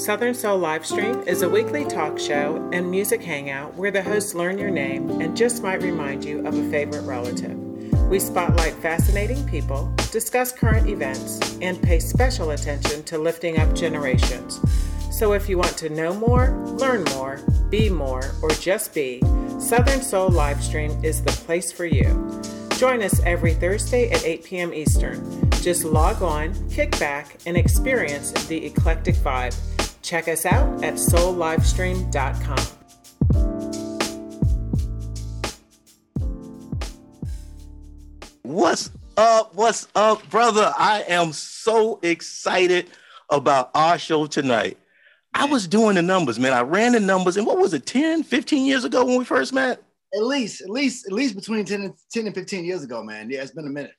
Southern Soul Livestream is a weekly talk show and music hangout where the hosts learn your name and just might remind you of a favorite relative. We spotlight fascinating people, discuss current events, and pay special attention to lifting up generations. So if you want to know more, learn more, be more, or just be, Southern Soul Livestream is the place for you. Join us every Thursday at 8 p.m. Eastern. Just log on, kick back, and experience the eclectic vibe Check us out at soullivestream.com. What's up? What's up, brother? I am so excited about our show tonight. I was doing the numbers, man. I ran the numbers, and what was it, 10, 15 years ago when we first met? At least, at least, at least between 10 and 10 and 15 years ago, man. Yeah, it's been a minute.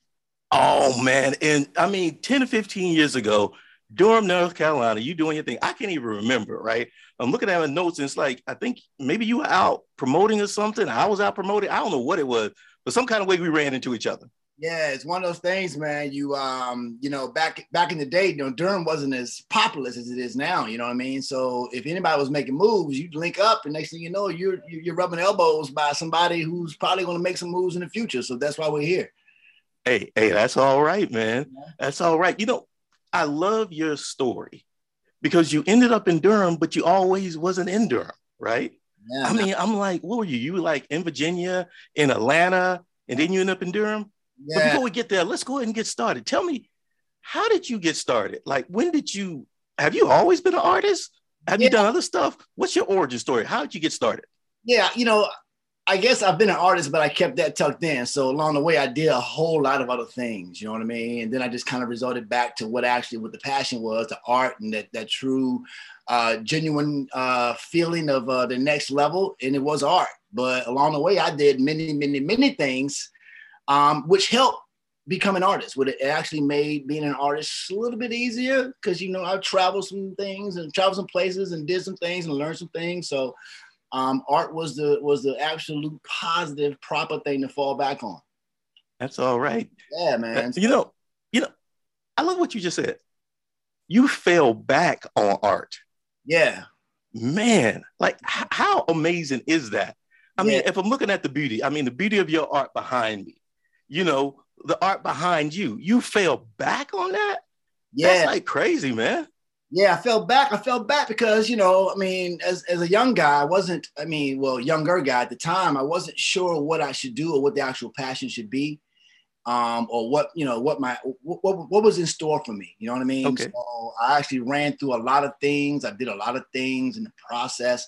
Oh man. And I mean, 10 to 15 years ago, Durham, North Carolina, you doing your thing. I can't even remember, right? I'm looking at my notes and it's like, I think maybe you were out promoting or something. I was out promoting. I don't know what it was, but some kind of way we ran into each other. Yeah, it's one of those things, man. You um, you know, back back in the day, you know, Durham wasn't as populous as it is now. You know what I mean? So if anybody was making moves, you'd link up, and next thing you know, you're you're rubbing elbows by somebody who's probably going to make some moves in the future. So that's why we're here. Hey, hey, that's all right, man. That's all right. You know, I love your story because you ended up in Durham, but you always wasn't in Durham, right? Yeah, I mean, I'm like, what were you? You were like in Virginia, in Atlanta, and then you end up in Durham. Yeah. But before we get there, let's go ahead and get started. Tell me, how did you get started? Like, when did you have you always been an artist? Have yeah. you done other stuff? What's your origin story? How did you get started? Yeah, you know, I guess I've been an artist, but I kept that tucked in. So along the way, I did a whole lot of other things. You know what I mean? And then I just kind of resorted back to what actually what the passion was, the art and that that true, uh, genuine uh, feeling of uh, the next level. And it was art. But along the way, I did many, many, many things, um, which helped become an artist. Would it actually made being an artist a little bit easier because you know I traveled some things and traveled some places and did some things and learned some things. So um, art was the was the absolute positive proper thing to fall back on. That's all right. Yeah, man. You know, you know, I love what you just said. You fell back on art. Yeah. Man, like h- how amazing is that? I mean, if I'm looking at the beauty, I mean the beauty of your art behind me, you know, the art behind you, you fell back on that. Yeah, that's like crazy, man yeah, I fell back. I fell back because, you know, I mean, as, as a young guy, I wasn't, I mean, well, younger guy at the time, I wasn't sure what I should do or what the actual passion should be. Um, or what, you know, what my, what, what was in store for me. You know what I mean? Okay. So I actually ran through a lot of things. I did a lot of things in the process.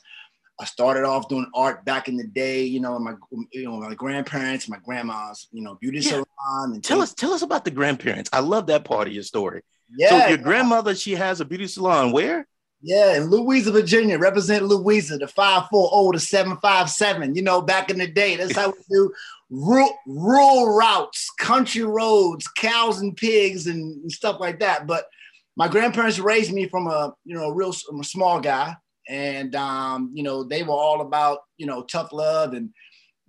I started off doing art back in the day, you know, my you know my grandparents, my grandma's, you know, beauty yeah. salon. And tell things. us, tell us about the grandparents. I love that part of your story. Yeah. So your grandmother, she has a beauty salon where? Yeah, in Louisa, Virginia, represent Louisa, the 540 to 757. You know, back in the day, that's how we do rural, rural routes, country roads, cows and pigs and, and, stuff like that. But my grandparents raised me from a, you know, a real a small guy. And, um, you know, they were all about, you know, tough love and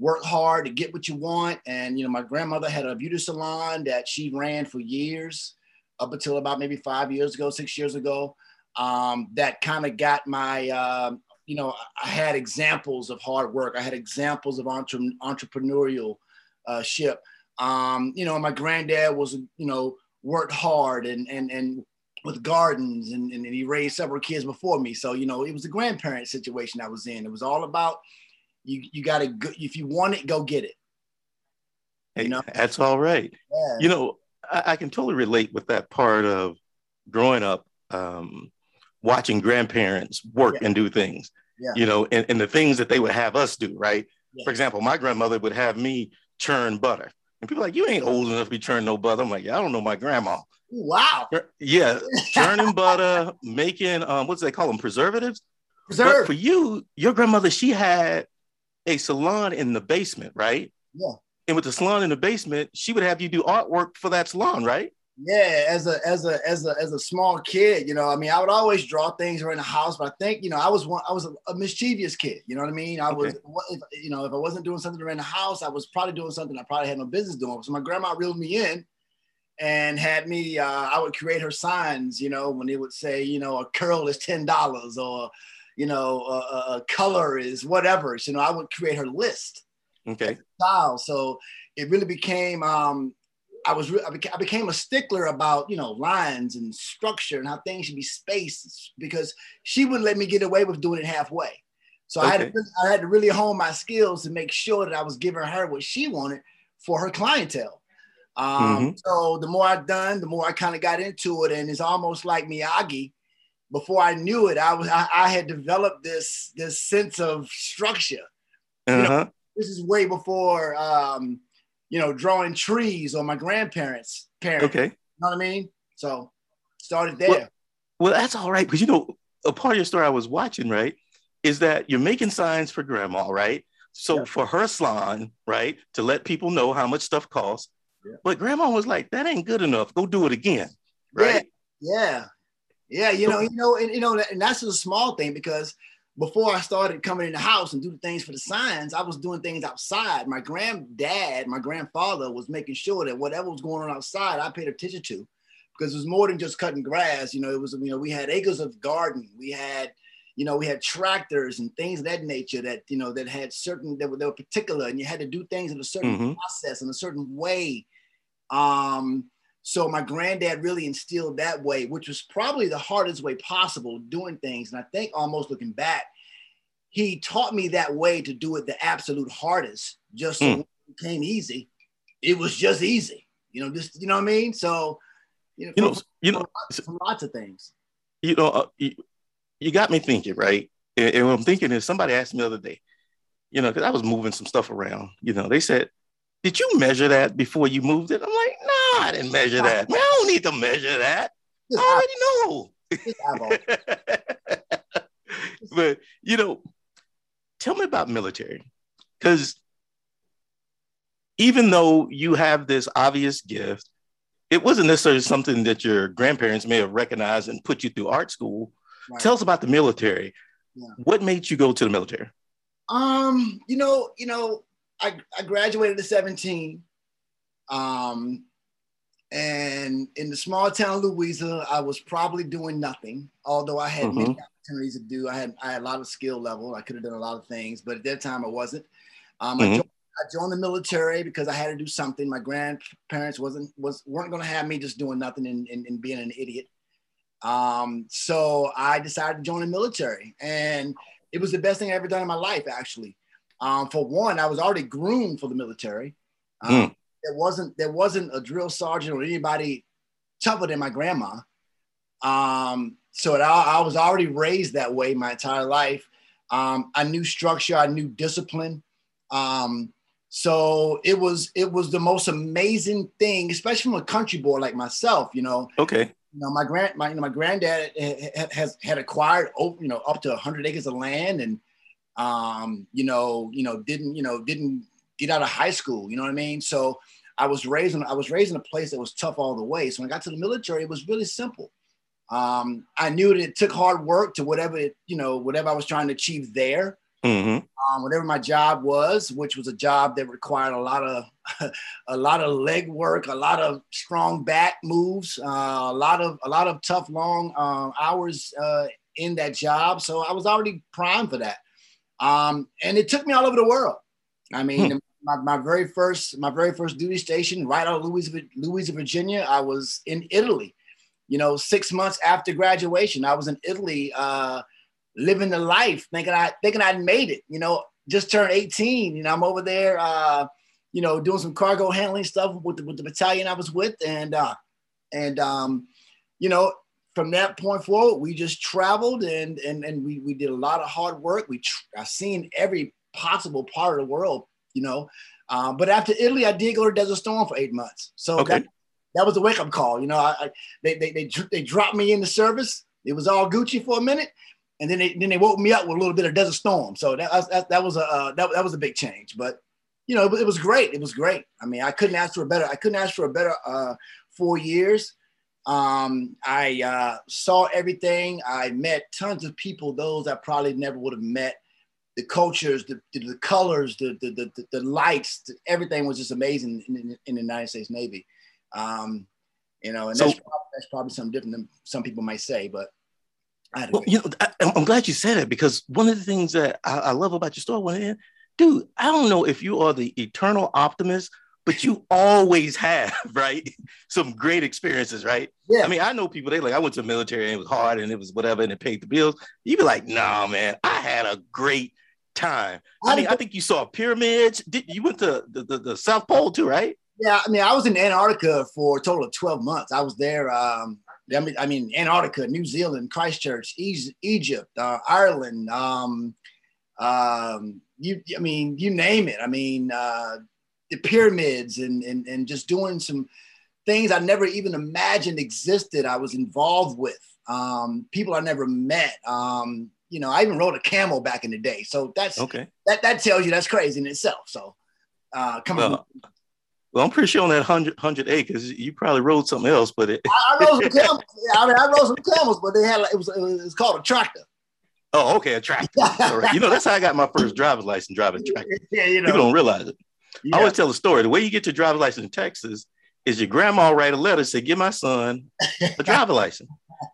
work hard to get what you want. And, you know, my grandmother had a beauty salon that she ran for years up until about maybe five years ago, six years ago. Um, that kind of got my, uh, you know, I had examples of hard work. I had examples of entre- entrepreneurial uh, ship. Um, you know, my granddad was, you know, worked hard and and and with gardens and, and he raised several kids before me. So, you know, it was a grandparent situation I was in. It was all about you you gotta go if you want it, go get it. You know? that's all right. Yeah. You know, I, I, can totally relate with that part of growing up, um, watching grandparents work yeah. and do things. Yeah. You know, and, and the things that they would have us do, right? Yeah. For example, my grandmother would have me churn butter. And people like, you ain't old enough to be churning no butter. I'm like, yeah, I don't know my grandma. Wow. Yeah, churning butter, making um, do they call them, preservatives. Preserve. But for you, your grandmother, she had a salon in the basement, right? Yeah and with the salon in the basement, she would have you do artwork for that salon, right? Yeah, as a as a as a as a small kid, you know, I mean, I would always draw things around the house, but I think, you know, I was one, I was a, a mischievous kid. You know what I mean? I okay. was, if, you know, if I wasn't doing something around the house, I was probably doing something I probably had no business doing. So my grandma reeled me in, and had me. Uh, I would create her signs. You know, when they would say, you know, a curl is ten dollars, or you know, a, a, color is whatever. So, you know, I would create her list. Okay. Style. So it really became. Um, I was I became, I became a stickler about you know lines and structure and how things should be spaced because she wouldn't let me get away with doing it halfway. So okay. I had to, I had to really hone my skills to make sure that I was giving her what she wanted for her clientele. Um, mm-hmm. So the more I've done, the more I kind of got into it, and it's almost like Miyagi. Before I knew it, I was I, I had developed this this sense of structure. Uh-huh. You know, uh-huh. This is way before um, you know drawing trees or my grandparents' parents. Okay, you know what I mean. So started there. Well, well that's all right because you know a part of your story I was watching right is that you're making signs for grandma, right? So yeah. for her salon, right, to let people know how much stuff costs. Yeah. But grandma was like, that ain't good enough. Go do it again. Right. Yeah. Yeah. yeah you know, you know, and you know, and that's a small thing because before I started coming in the house and doing things for the signs, I was doing things outside. My granddad, my grandfather was making sure that whatever was going on outside, I paid attention to because it was more than just cutting grass. You know, it was, you know, we had acres of garden. We had, you know, we had tractors and things of that nature that, you know, that had certain, that were, that were particular and you had to do things in a certain mm-hmm. process in a certain way. Um, so my granddad really instilled that way, which was probably the hardest way possible doing things. And I think almost looking back, he taught me that way to do it the absolute hardest, just so mm. it became easy. It was just easy, you know, just, you know what I mean? So, you know, you know, you know lots, lots of things. You know, uh, you got me thinking, right? And, and what I'm thinking is somebody asked me the other day, you know, because I was moving some stuff around. You know, they said, "Did you measure that before you moved it?" I'm like, "No, I didn't measure that. Man, I don't need to measure that. I already know." but you know, tell me about military, because even though you have this obvious gift, it wasn't necessarily something that your grandparents may have recognized and put you through art school Right. Tell us about the military. Yeah. What made you go to the military? Um, you know, you know, I, I graduated at 17. Um, and in the small town of Louisa, I was probably doing nothing, although I had mm-hmm. many opportunities to do. I had I had a lot of skill level. I could have done a lot of things, but at that time I wasn't. Um, mm-hmm. I, joined, I, joined, the military because I had to do something. My grandparents wasn't was weren't going to have me just doing nothing and, and, and being an idiot. Um, so I decided to join the military, and it was the best thing I ever done in my life, actually. Um, for one, I was already groomed for the military. Um, mm. There wasn't there wasn't a drill sergeant or anybody tougher than my grandma. Um, so I, I, was already raised that way my entire life. Um, I knew structure, I knew discipline. Um, so it was it was the most amazing thing, especially from a country boy like myself. You know, okay you know, my grand, my, you know, my granddad has had acquired, you know, up to 100 acres of land, and um, you know, you know, didn't, you know, didn't get out of high school. You know what I mean? So I was raised in, I was raised in a place that was tough all the way. So when I got to the military, it was really simple. Um, I knew that it took hard work to whatever it, you know, whatever I was trying to achieve there. Mm-hmm. Um, whatever my job was, which was a job that required a lot of a lot of leg work, a lot of strong back moves, uh, a lot of a lot of tough long uh, hours uh, in that job. So I was already primed for that, um, and it took me all over the world. I mean, hmm. my, my very first my very first duty station, right out of Louisville, Louisville, Virginia, I was in Italy. You know, six months after graduation, I was in Italy uh, living the life, thinking I thinking I'd made it. You know, just turned 18. You know, I'm over there, uh, you know, doing some cargo handling stuff with the, with the battalion I was with, and uh, and um, you know, from that point forward, we just traveled and and and we we did a lot of hard work. We tr- I seen every possible part of the world. You know, uh, but after Italy, I did go to Desert Storm for eight months. So okay. that, that was a wake up call. You know, I, I they, they they they dropped me in the service. It was all Gucci for a minute, and then they then they woke me up with a little bit of Desert Storm. So that that, that was a uh, that, that was a big change. But you know, it, it, was great. It was great. I mean, I couldn't ask for a better. I couldn't ask for a better uh, four years. Um, I uh, saw everything. I met tons of people. Those I probably never would have met. The cultures, the, the, the colors, the, the, the, the lights, the, everything was just amazing in, in, in, the United States Navy. Um, You know, and so, that's, probably, that's probably something different than some people might say, but. Well, you know, I, am glad you said that because one of the things that I, I love about your story, dude, I don't know if you are the eternal optimist but you always have, right? Some great experiences, right? Yeah. I mean, I know people, they like, I went to the military and it was hard and it was whatever and it paid the bills. You'd be like, nah, man, I had a great time. I mean, I think you saw pyramids. Did you went to the, the, the South Pole too, right? Yeah, I mean, I was in Antarctica for a total of 12 months. I was there. Um, I mean, I mean, Antarctica, New Zealand, Christchurch, Egypt, uh, Ireland. Um, um, you, I mean, you name it. I mean, uh, the pyramids and, and, and just doing some things I never even imagined existed. I was involved with um, people I never met. Um, you know, I even rode a camel back in the day. So that's okay. That that tells you that's crazy in itself. So uh, coming. Well, well, I'm pretty sure on that 100, 100 acres, you probably rode something else, but it. I, I rode some camels. I mean, I rode some camels, but they had like, it was it was called a tractor. Oh, okay, a tractor. You know, that's how I got my first driver's license driving tractor. Yeah, you know. People don't realize it. Yeah. I always tell the story. The way you get your driver's license in Texas is your grandma write a letter say, "Give my son a driver's license."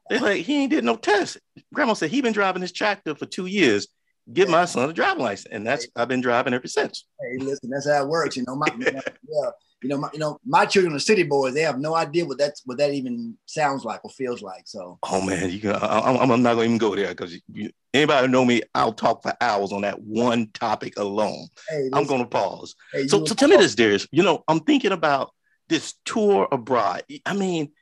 They're like, "He ain't did no test." Grandma said, "He been driving this tractor for two years. Give my son a driving license," and that's I've been driving ever since. Hey, listen, that's how it works. You know, my, yeah, you know, my, you know, my children are city boys. They have no idea what that's what that even sounds like or feels like. So, oh man, you can, I, am I'm not gonna even go there because anybody know me, I'll talk for hours on that one topic alone. Hey, I'm gonna pause. Hey, so, so tell me this, Darius. You know, I'm thinking about this tour abroad. I mean,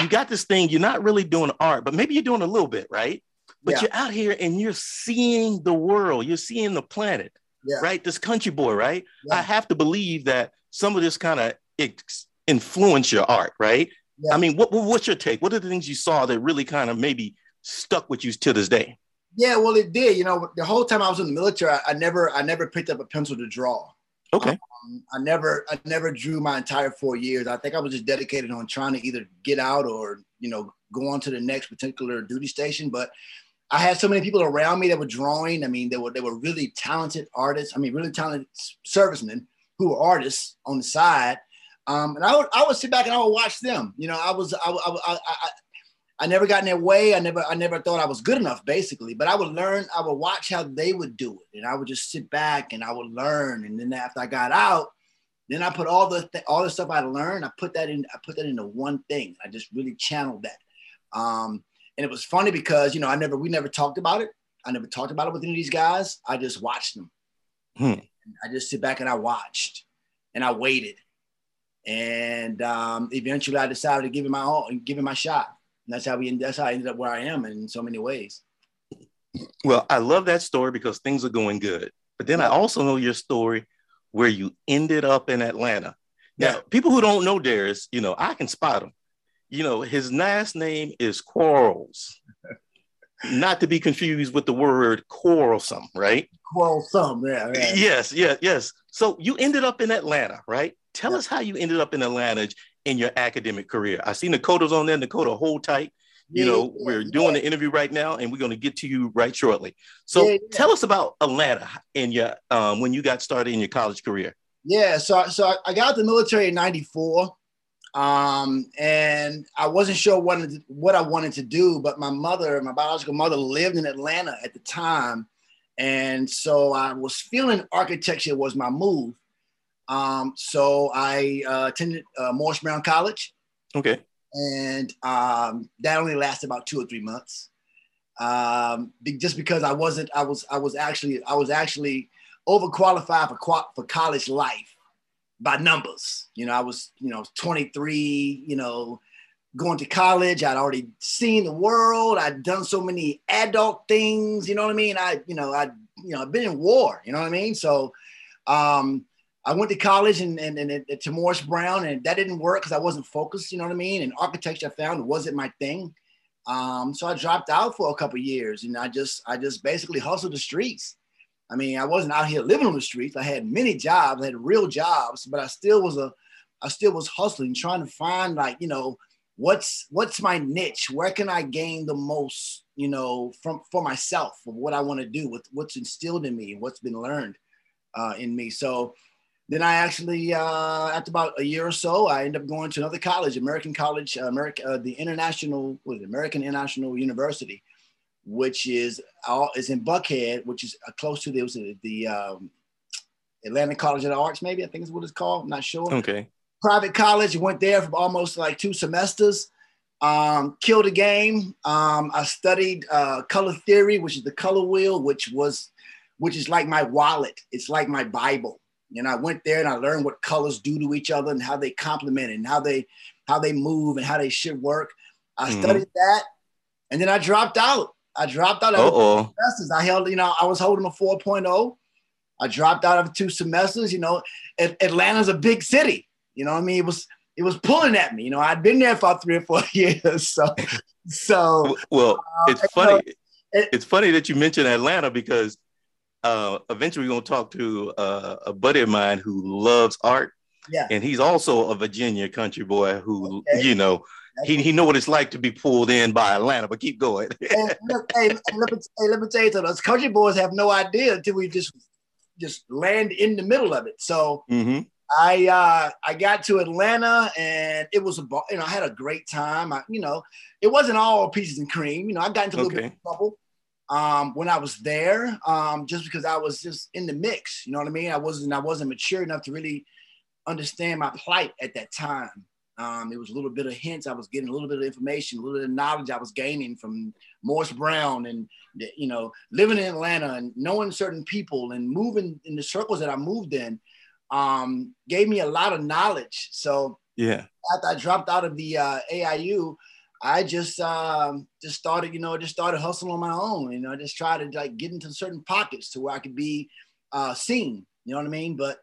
you got this thing. You're not really doing art, but maybe you're doing a little bit, right? But yeah. you're out here and you're seeing the world. You're seeing the planet, yeah. right? This country boy, right? I have to believe that some of this kind of ex- influence your art, right? I mean, what, what's your take? What are the things you saw that really kind of maybe stuck with you to this day? Yeah, well, it did. You know, the whole time I was in the military, I, I never, I never picked up a pencil to draw. Okay. Um, I never, I never drew my entire four years. I think I was just dedicated on trying to either get out or, you know, go on to the next particular duty station. But I had so many people around me that were drawing. I mean, they were, they were really talented artists. I mean, really talented servicemen who were artists on the side. Um, and I would, I would sit back and I would watch them. You know, I was, I, I, I, I, I never got in their way. I never, I never thought I was good enough, basically. But I would learn. I would watch how they would do it, and I would just sit back and I would learn. And then after I got out, then I put all the th- all the stuff I learned. I put that in. I put that into one thing. I just really channeled that. Um, and it was funny because you know I never, we never talked about it. I never talked about it with any of these guys. I just watched them. Hmm. I just sit back and I watched and I waited. And um, eventually I decided to give it my all and give it my shot. And that's how we that's how I ended up where I am in so many ways. Well, I love that story because things are going good. But then I also know your story where you ended up in Atlanta. Now, yeah. people who don't know Darius, you know, I can spot him. You know, his last name is Quarles. Not to be confused with the word quarrelsome, right? Quarrelsome, yeah, yeah. Yes, yes, yes. So you ended up in Atlanta, right? Tell yeah. us how you ended up in Atlanta in your academic career. I see Nakota's on there. Nakota, hold tight. You yeah, know, yeah, we're doing the interview right now, and we're going to get to you right shortly. So, tell us about Atlanta and your um, when you got started in your college career. Yeah, so so I got the military in '94 um, and I wasn't sure what, what I wanted to do, but my mother, my biological mother, lived in Atlanta at the time, and so I was feeling architecture was my move. Um, so I uh, attended uh, Morris Brown College. Okay. And um, that only lasted about two or three months, um, just because I wasn't. I was. I was actually. I was actually overqualified for for college life by numbers. You know, I was, you know, 23, you know, going to college. I'd already seen the world. I'd done so many adult things, you know what I mean? I, you know, I, you know, I've been in war, you know what I mean? So um, I went to college and, and, and, and to Morris Brown, and that didn't work because I wasn't focused, you know what I mean? And architecture I found wasn't my thing. Um, so I dropped out for a couple years and I just, I just basically hustled the streets. I mean, I wasn't out here living on the streets. I had many jobs, I had real jobs, but I still was a, I still was hustling, trying to find like, you know, what's what's my niche? Where can I gain the most, you know, from for myself of what I want to do, with what's instilled in me, what's been learned uh, in me. So then I actually, uh, after about a year or so, I ended up going to another college, American College, uh, America, uh, the International, was American International University, which is all is in Buckhead, which is uh, close to the, was the um, Atlanta College of the Arts, maybe I think is what it's called. I'm not sure. Okay. Private college. Went there for almost like two semesters. Um, killed a game. Um, I studied uh, color theory, which is the color wheel, which was, which is like my wallet. It's like my Bible. And I went there and I learned what colors do to each other and how they complement and how they, how they move and how they should work. I mm-hmm. studied that, and then I dropped out. I dropped out of semesters. I held, you know, I was holding a 4.0. I dropped out of two semesters. You know, Atlanta's a big city. You know, I mean, it was it was pulling at me. You know, I'd been there for three or four years. So, so well, uh, it's funny. Know, it, it's funny that you mentioned Atlanta because uh, eventually we're going to talk to uh, a buddy of mine who loves art. Yeah. And he's also a Virginia country boy who, okay. you know, he, he know what it's like to be pulled in by Atlanta, but keep going. hey, look, hey, let me, hey, let me tell you something. Us country boys have no idea until we just just land in the middle of it. So mm-hmm. I uh, I got to Atlanta and it was a you know I had a great time. I, you know, it wasn't all pieces and cream. You know, I got into a little okay. bit of trouble um, when I was there, um, just because I was just in the mix. You know what I mean? I wasn't I wasn't mature enough to really understand my plight at that time. Um, it was a little bit of hints. I was getting a little bit of information, a little bit of knowledge I was gaining from Morris Brown and, you know, living in Atlanta and knowing certain people and moving in the circles that I moved in um, gave me a lot of knowledge. So yeah, after I dropped out of the uh, AIU, I just um, just started, you know, just started hustling on my own. You know, I just tried to like get into certain pockets to where I could be uh, seen. You know what I mean? But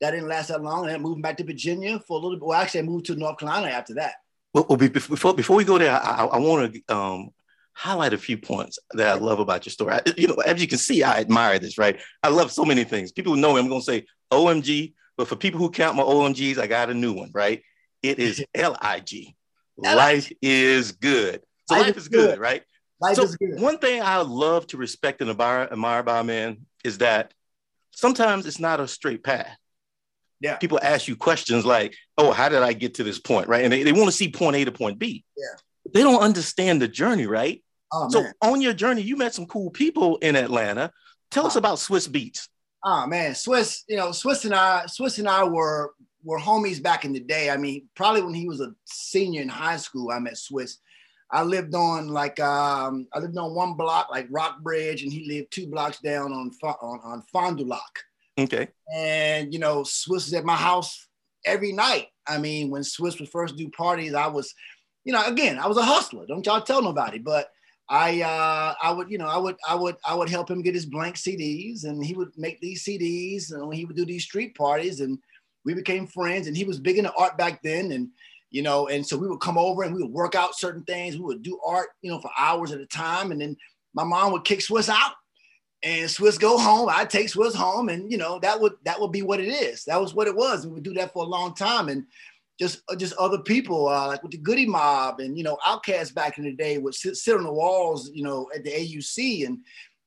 that didn't last that long. And I moved back to Virginia for a little bit. Well, actually, I moved to North Carolina after that. Well, well before before we go there, I, I want to um, highlight a few points that I love about your story. I, you know, as you can see, I admire this. Right, I love so many things. People know me. I'm going to say OMG, but for people who count my OMGs, I got a new one. Right, it is LIG. life is good. So life, life is good, good, right? Life so is good. One thing I love to respect and admire, admire about man is that sometimes it's not a straight path yeah. people ask you questions like, oh, how did I get to this point? Right. And they, they want to see point A to point B. Yeah. They don't understand the journey, right? Oh, so man. on your journey, you met some cool people in Atlanta. Tell oh. us about Swizz Beatz. Oh man, Swizz, you know, Swizz and I, Swizz and I were were homies back in the day. I mean, probably when he was a senior in high school, I met Swizz. I lived on like um, I lived on one block, like Rockbridge, and he lived two blocks down on on, on Fond du Lac. Okay. And you know, Swizz was at my house every night. I mean, when Swizz would first do parties, I was, you know, again, I was a hustler. Don't y'all tell nobody, but I uh, I would, you know, I would I would I would help him get his blank CDs and he would make these CDs and he would do these street parties and we became friends and he was big into art back then and you know and so we would come over and we would work out certain things we would do art you know for hours at a time and then my mom would kick Swizz out and Swizz go home. I'd take Swizz home, and you know that would that would be what it is. That was what it was. We would do that for a long time, and just just other people uh, like with the Goodie Mob and you know Outkast back in the day would sit, sit on the walls, you know, at the AUC, and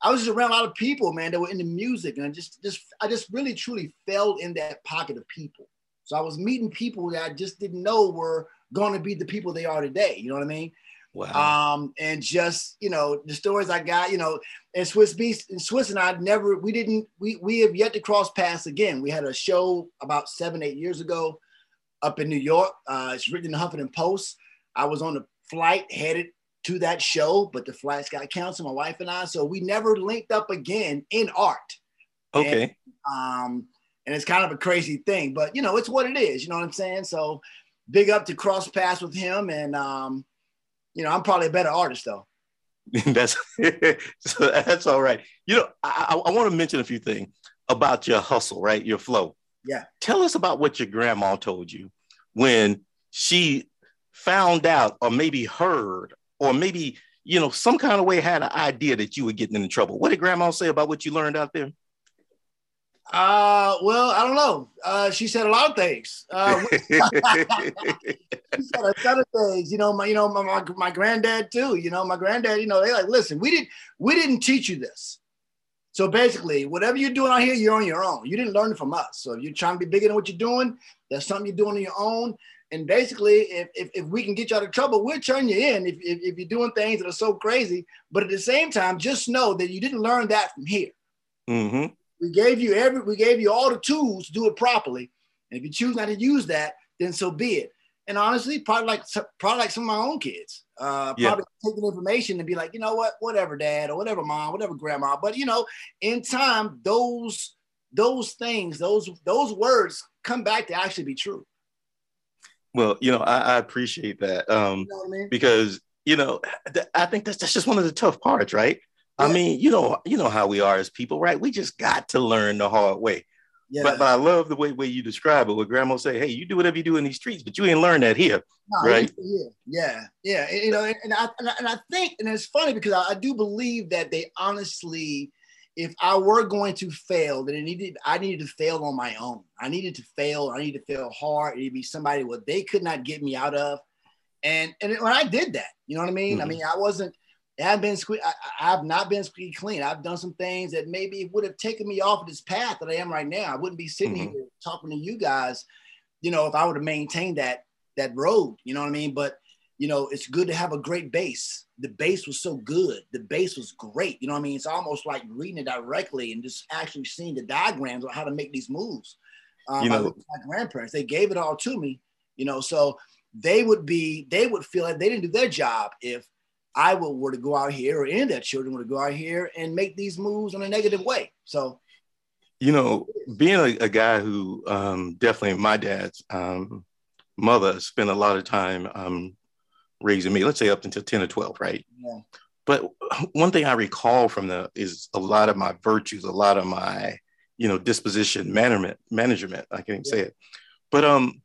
I was just around a lot of people, man, that were into music, and I just just I just really truly fell in that pocket of people. So I was meeting people that I just didn't know were going to be the people they are today. You know what I mean? Wow. Um, and just you know the stories I got, you know, and Swizz Beatz and Swizz and I never, we didn't, we we have yet to cross paths again. We had a show about seven, eight years ago up in New York. Uh, it's written in the Huffington Post. I was on a flight headed to that show, but the flights got canceled. My wife and I, so we never linked up again in art. Okay. And, um, and it's kind of a crazy thing, but you know, it's what it is. You know what I'm saying? So big up to cross paths with him and um you know, I'm probably a better artist though. that's so that's all right. You know, I, I want to mention a few things about your hustle, right? Your flow. Yeah. Tell us about what your grandma told you when she found out, or maybe heard, or maybe you know, some kind of way had an idea that you were getting into trouble. What did grandma say about what you learned out there? Uh, well, I don't know. Uh, she said a lot of things. Uh, she said a ton of things. You know, my, you know, my, my, my granddad too. You know, my granddad. You know, they like, listen, we didn't, we didn't teach you this. So basically, whatever you're doing out here, you're on your own. You didn't learn it from us. So if you're trying to be bigger than what you're doing, that's something you're doing on your own. And basically, if, if, if we can get you out of trouble, we'll turn you in if, if, if, you're doing things that are so crazy. But at the same time, just know that you didn't learn that from here. Mm-hmm. We gave you every we gave you all the tools to do it properly. And if you choose not to use that, then so be it. And honestly, probably like probably like some of my own kids, uh, probably yeah. taking information and be like, you know what, whatever, dad, or whatever, mom, whatever, grandma. But you know, in time, those those things, those those words come back to actually be true. Well, you know, I, I appreciate that um, you know I mean? because you know th- I think that's that's just one of the tough parts, right? Yeah. I mean, you know, you know how we are as people, right? We just got to learn the hard way. Yeah. But, but I love the way, way you describe it. Where grandma say, "Hey, you do whatever you do in these streets, but you ain't learned that here, no, right?" Yeah, yeah, yeah. And, you know, and, and, I, and I think, and it's funny because I, I do believe that they honestly if I were going to fail, then it needed I needed to fail on my own. I needed to fail. I needed to fail hard. It needed to be somebody what they could not get me out of. And and when I did that, you know what I mean? Mm-hmm. I mean, I wasn't. I've been sque- I, have not been squeaky clean. I've done some things that maybe would have taken me off of this path that I am right now. I wouldn't be sitting mm-hmm. here talking to you guys, you know, if I would have maintained that that road. You know what I mean? But you know, it's good to have a great base. The base was so good. The base was great. You know what I mean? It's almost like reading it directly and just actually seeing the diagrams on how to make these moves. Um, you know, my grandparents, they gave it all to me, you know, so they would be, they would feel like they didn't do their job if I would, were to go out here or any of their children were to go out here and make these moves in a negative way. So, you know, being a, a guy who um, definitely my dad's um, mother spent a lot of time um, raising me, let's say up until 10 or 12, right? Yeah. But one thing I recall from the is a lot of my virtues, a lot of my, you know, disposition, management, management. I can't even yeah. say it. But um,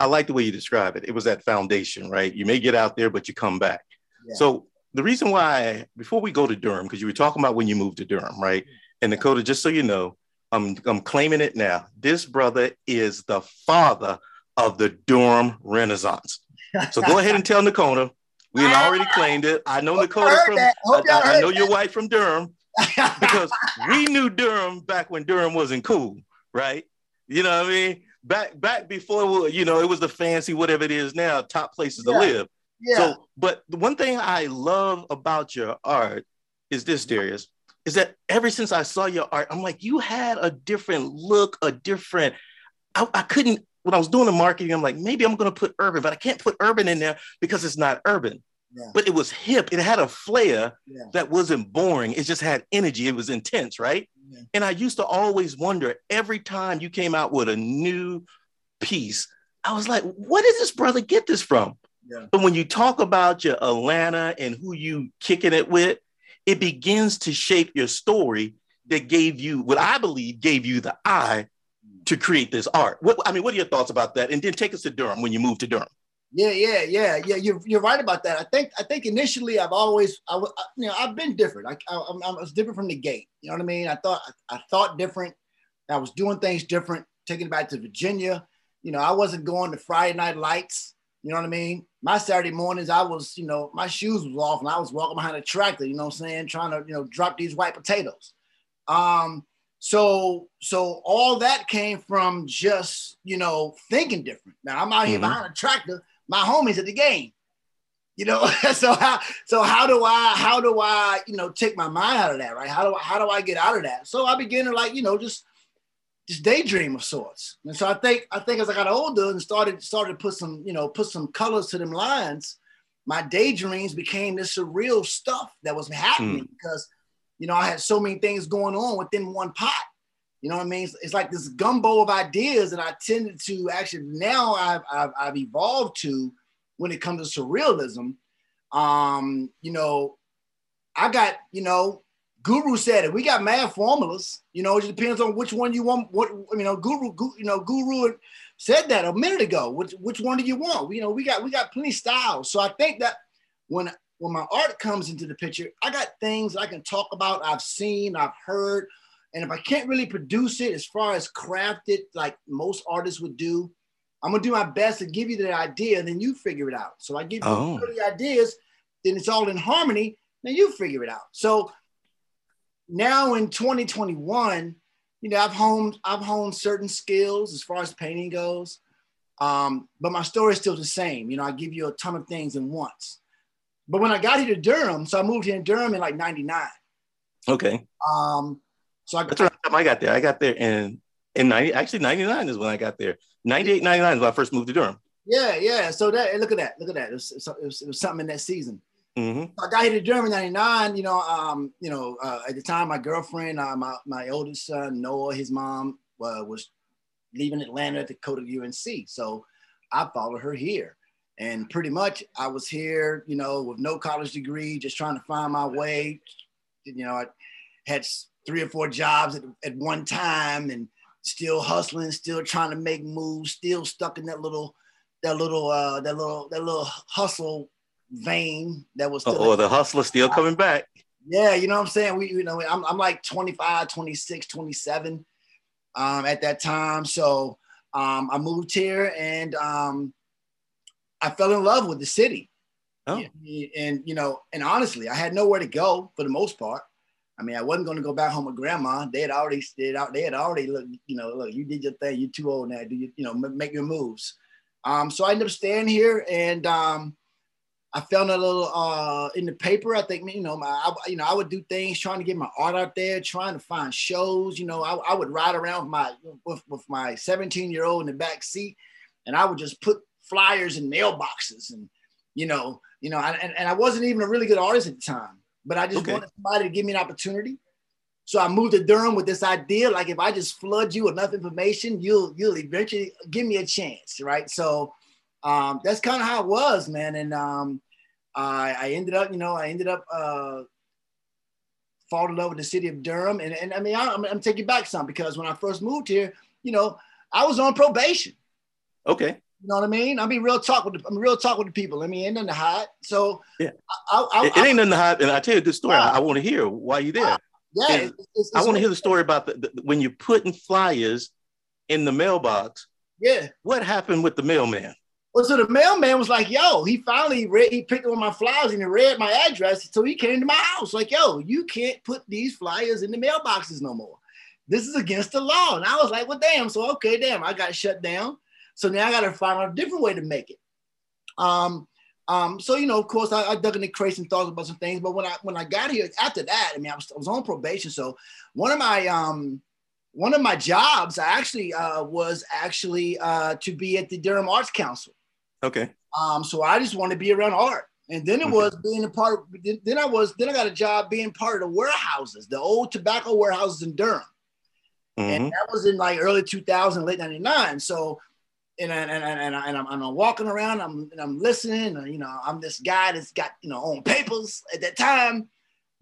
I like the way you describe it. It was that foundation, right? You may get out there, but you come back. Yeah. So the reason why, before we go to Durham, because you were talking about when you moved to Durham, right? And Dakota, just so you know, I'm I'm claiming it now. This brother is the father of the Durham Renaissance. So go ahead and tell Nakona. We had already claimed it. I know Nakona from. I, I, know your wife from Durham because we knew Durham back when Durham wasn't cool, right? You know what I mean? Back back before you know it was the fancy whatever it is now, top places yeah. to live. Yeah. So, but the one thing I love about your art is this, Darius, is that ever since I saw your art, I'm like, you had a different look, a different. I, I couldn't when I was doing the marketing, I'm like, maybe I'm going to put urban, but I can't put urban in there because it's not urban. Yeah. But it was hip. It had a flair yeah. that wasn't boring. It just had energy. It was intense, right? Yeah. And I used to always wonder every time you came out with a new piece, I was like, what does this brother get this from? But when you talk about your Atlanta and who you kicking it with, it begins to shape your story that gave you what I believe gave you the eye to create this art. What, I mean, what are your thoughts about that? And then take us to Durham when you moved to Durham. Yeah, yeah, yeah, yeah. You're, you're right about that. I think I think initially I've always I, you know I've been different. I, I, I was different from the gate. You know what I mean? I thought I, I thought different. I was doing things different. Taking it back to Virginia. You know, I wasn't going to Friday night lights. You know what I mean? My Saturday mornings, I was, you know, my shoes was off and I was walking behind a tractor, you know what I'm saying, trying to, you know, drop these white potatoes. Um, so so all that came from just you know thinking different. Now I'm out here mm-hmm. behind a tractor. My homies at the game. You know, so how so how do I how do I you know take my mind out of that right? How do I how do I get out of that? So I began to like you know just just daydream of sorts. And so I think I think as I got older and started started to put some you know put some colors to them lines, my daydreams became this surreal stuff that was happening mm. because you know, I had so many things going on within one pot. You know what I mean? It's, it's like this gumbo of ideas that I tended to actually now I've, I've, I've evolved to when it comes to surrealism. Um, you know, I got, you know, Guru said it. We got mad formulas. You know, it just depends on which one you want. What you know, Guru, Guru you know, Guru said that a minute ago. Which which one do you want? You know, we got we got plenty styles. So I think that when when my art comes into the picture, I got things I can talk about, I've seen, I've heard. And if I can't really produce it as far as craft it like most artists would do, I'm gonna do my best to give you the idea, and then you figure it out. So I give you oh. the ideas, then it's all in harmony, then you figure it out. So now in 2021, you know, I've honed I've honed certain skills as far as painting goes. Um, but my story is still the same. You know, I give you a ton of things in once. But when I got here to Durham, so I moved here in Durham in like 99. Okay. Um, so I, that's around the time I got there. I got there in in 90, actually 99 is when I got there. 98, 99 is when I first moved to Durham. Yeah, yeah. So that look at that, look at that. It was, it was, it was something in that season. Mm-hmm. I got here to Durham in '99. You know, um, you know, uh, at the time, my girlfriend, uh, my my oldest son Noah, his mom uh, was leaving Atlanta to go to UNC. So I followed her here, and pretty much I was here, you know, with no college degree, just trying to find my way. You know, I had three or four jobs at, at one time, and still hustling, still trying to make moves, still stuck in that little that little uh that little that little hustle vein that was still oh the hustler still coming back. Yeah you know what i'm saying? We you know i'm, I'm like 25 26 27 um at that time. So um i moved here and um i fell in love with the city oh. and, you know and honestly i had nowhere to go for the most part I mean, I wasn't going to go back home with grandma. They had already, they had, they had already, look, you know, look, you did your thing. You're too old now. Do you, you know, make your moves. Um, so I ended up staying here, and um, I found a little uh, in the paper. I think you know, my, I, you know, I would do things trying to get my art out there, trying to find shows. You know, I, I would ride around with my with, with my 17 year old in the back seat, and I would just put flyers and mailboxes, and you know, you know, I, and, and I wasn't even a really good artist at the time, but I just okay. wanted somebody to give me an opportunity. So I moved to Durham with this idea, like if I just flood you enough information, you'll you'll eventually give me a chance, right? So um, that's kind of how it was, man. And um, I, I ended up, you know, I ended up uh, falling in love with the city of Durham. And, and I mean, I, am I'm taking back some because when I first moved here, you know, I was on probation. Okay. You know what I mean? I mean, real talk with the, I'm real talk with the people. I mean, ain't nothing to hide. So yeah, I, I, it, it, ain't nothing to hide. And I tell you this story. I, want to hear why you there. Yeah, it's, it's, I want to hear the story about the, the, when you're putting flyers in the mailbox. Yeah. What happened with the mailman? Well, so the mailman was like, "Yo," he finally read. He picked up my flyers and he read my address. So he came to my house, like, "Yo, you can't put these flyers in the mailboxes no more. This is against the law." And I was like, "Well, damn." So okay, damn, I got shut down. So now I got to find a different way to make it. Um, um, so you know, of course, I, I dug into crazy and thought about some things. But when I when I got here after that, I mean, I was, I was on probation. So one of my um, one of my jobs I actually uh, was actually uh, to be at the Durham Arts Council. Okay. Um, so I just wanted to be around art. And then it was being a part. Of, then I was. Then I got a job being part of the warehouses, the old tobacco warehouses in Durham, mm-hmm. and that was in like early 2000, late 99. So and and and, and, I, and I'm, I'm walking around, I'm and I'm listening. And, you know, I'm this guy that's got you know on papers at that time,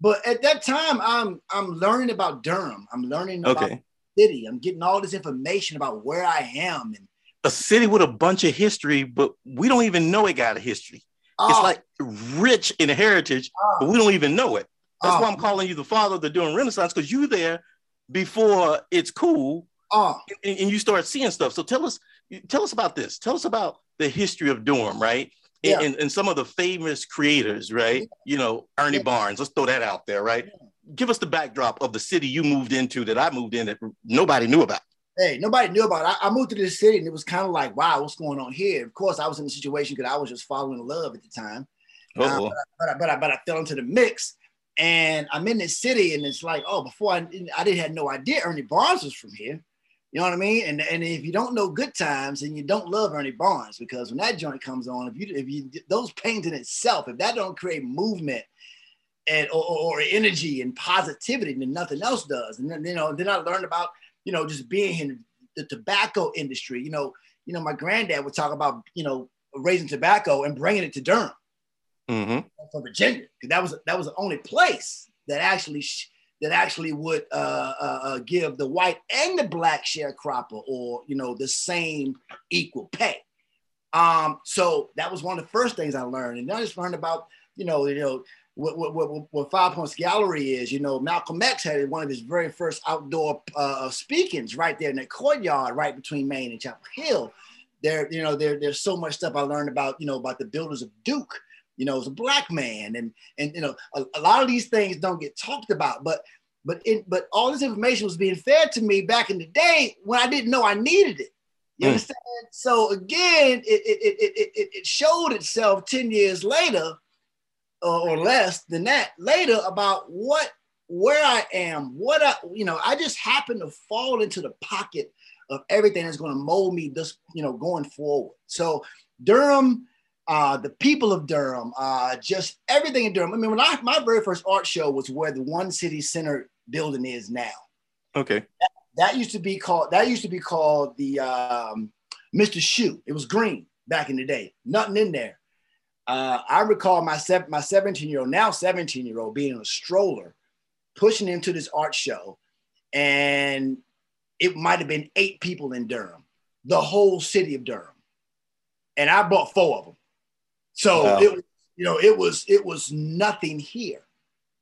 but at that time, I'm I'm learning about Durham. I'm learning about okay. the city. I'm getting all this information about where I am and a city with a bunch of history, but we don't even know it got a history. Oh. It's ah. like rich in heritage, oh. but we don't even know it. That's oh. why ah. I'm calling you the father of the Durham Renaissance because you there before it's cool, oh. and, and you start seeing stuff. So tell us tell us about this. Tell us about the history of Durham, right? Yeah. And, and, some of the famous creators, right? Yeah. You know, Ernie yeah. Barnes. Let's throw that out there, right? Give us the backdrop of the city you moved into that I moved in that nobody knew about. Hey, nobody knew about it. I, I moved to this city and it was kind of like, wow, what's going on here? Of course, I was in a situation because I was just following love at the time. Uh, but, I, but, I, but, I, but I fell into the mix and I'm in this city and it's like, oh, before I, I didn't have no idea Ernie Barnes was from here. You know what I mean? And and if you don't know good times and you don't love Ernie Barnes, because when that joint comes on, if you if you those pains in itself, if that don't create movement and or, or energy and positivity, then nothing else does. And then you know, then I learned about you know just being in the tobacco industry. You know, you know, my granddad would talk about you know raising tobacco and bringing it to Durham mm-hmm. from Virginia because that was that was the only place that actually. Sh- that actually would uh, uh, uh, give the white and the black sharecropper or you know the same equal pay. Um, so that was one of the first things I learned, and then I just learned about you know you know what what, what, Five Points Gallery is. You know, Malcolm X had one of his very first outdoor uh, speakings right there in the courtyard, right between Main and Chapel Hill. There, you know, there, there's so much stuff I learned about, you know, about the builders of Duke you know, as a black man. And, and you know, a, a lot of these things don't get talked about, but But it, but all this information was being fed to me back in the day when I didn't know I needed it. You mm. understand? So again, it, it, it, it, it showed itself 10 years later or less than that later about what where I am, what I, you know, I just happen to fall into the pocket of everything that's going to mold me this, you know, going forward. So Durham, uh, the people of Durham, uh, just everything in Durham. I mean, when I my very first art show was where the One City Center building is now. Okay. That, that used to be called that used to be called the um, Mr. Shoe. It was green back in the day. Nothing in there. Uh, I recall my seven, my 17 year old, now 17 year old, being in a stroller, pushing into this art show, and it might have been eight people in Durham, the whole city of Durham, and I brought four of them. So wow. it, you know, it was it was nothing here.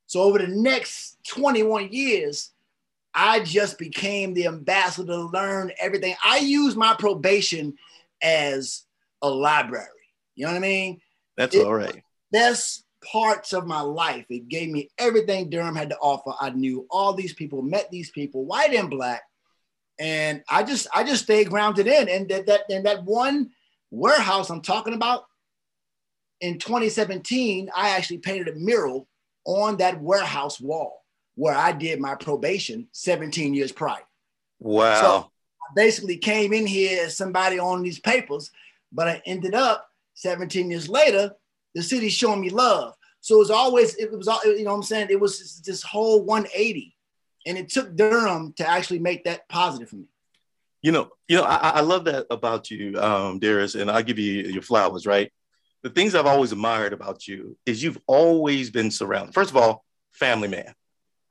So over the next 21 years, I just became the ambassador to learn everything. I use my probation as a library. You know what I mean? That's it, all right. Best parts of my life. It gave me everything Durham had to offer. I knew all these people, met these people, white and black, and I just I just stayed grounded in. And that that and that one warehouse I'm talking about in 2017, I actually painted a mural on that warehouse wall where I did my probation 17 years prior. Wow. So I basically came in here as somebody on these papers, but I ended up 17 years later, the city's showing me love. So it was always, it was, you know what I'm saying? It was this whole 180. And it took Durham to actually make that positive for me. You know, you know, I, I love that about you, um, Darius, and I'll give you your flowers, right? The things I've always admired about you is you've always been surrounded. First of all, family man.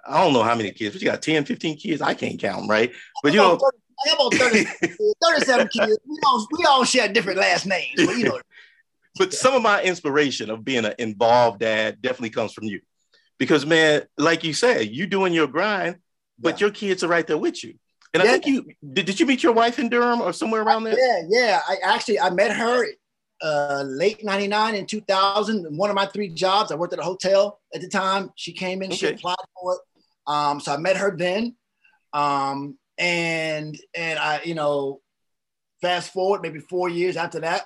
I don't know how many kids, but you got 10, 15 kids. I can't count them, right? But you know, I about 30, 37 kids. We all, we all share different last names, but you know, but some of my inspiration of being an involved dad definitely comes from you. Because man, like you said, you're doing your grind, but yeah. your kids are right there with you. And yeah. I think you did, did you meet your wife in Durham or somewhere around there? Yeah, yeah. I actually I met her uh, late 99 and 2000. One of my three jobs, I worked at a hotel at the time. She came in, okay. she applied for it. Um, so I met her then. Um, and and I, you know, fast forward maybe four years after that,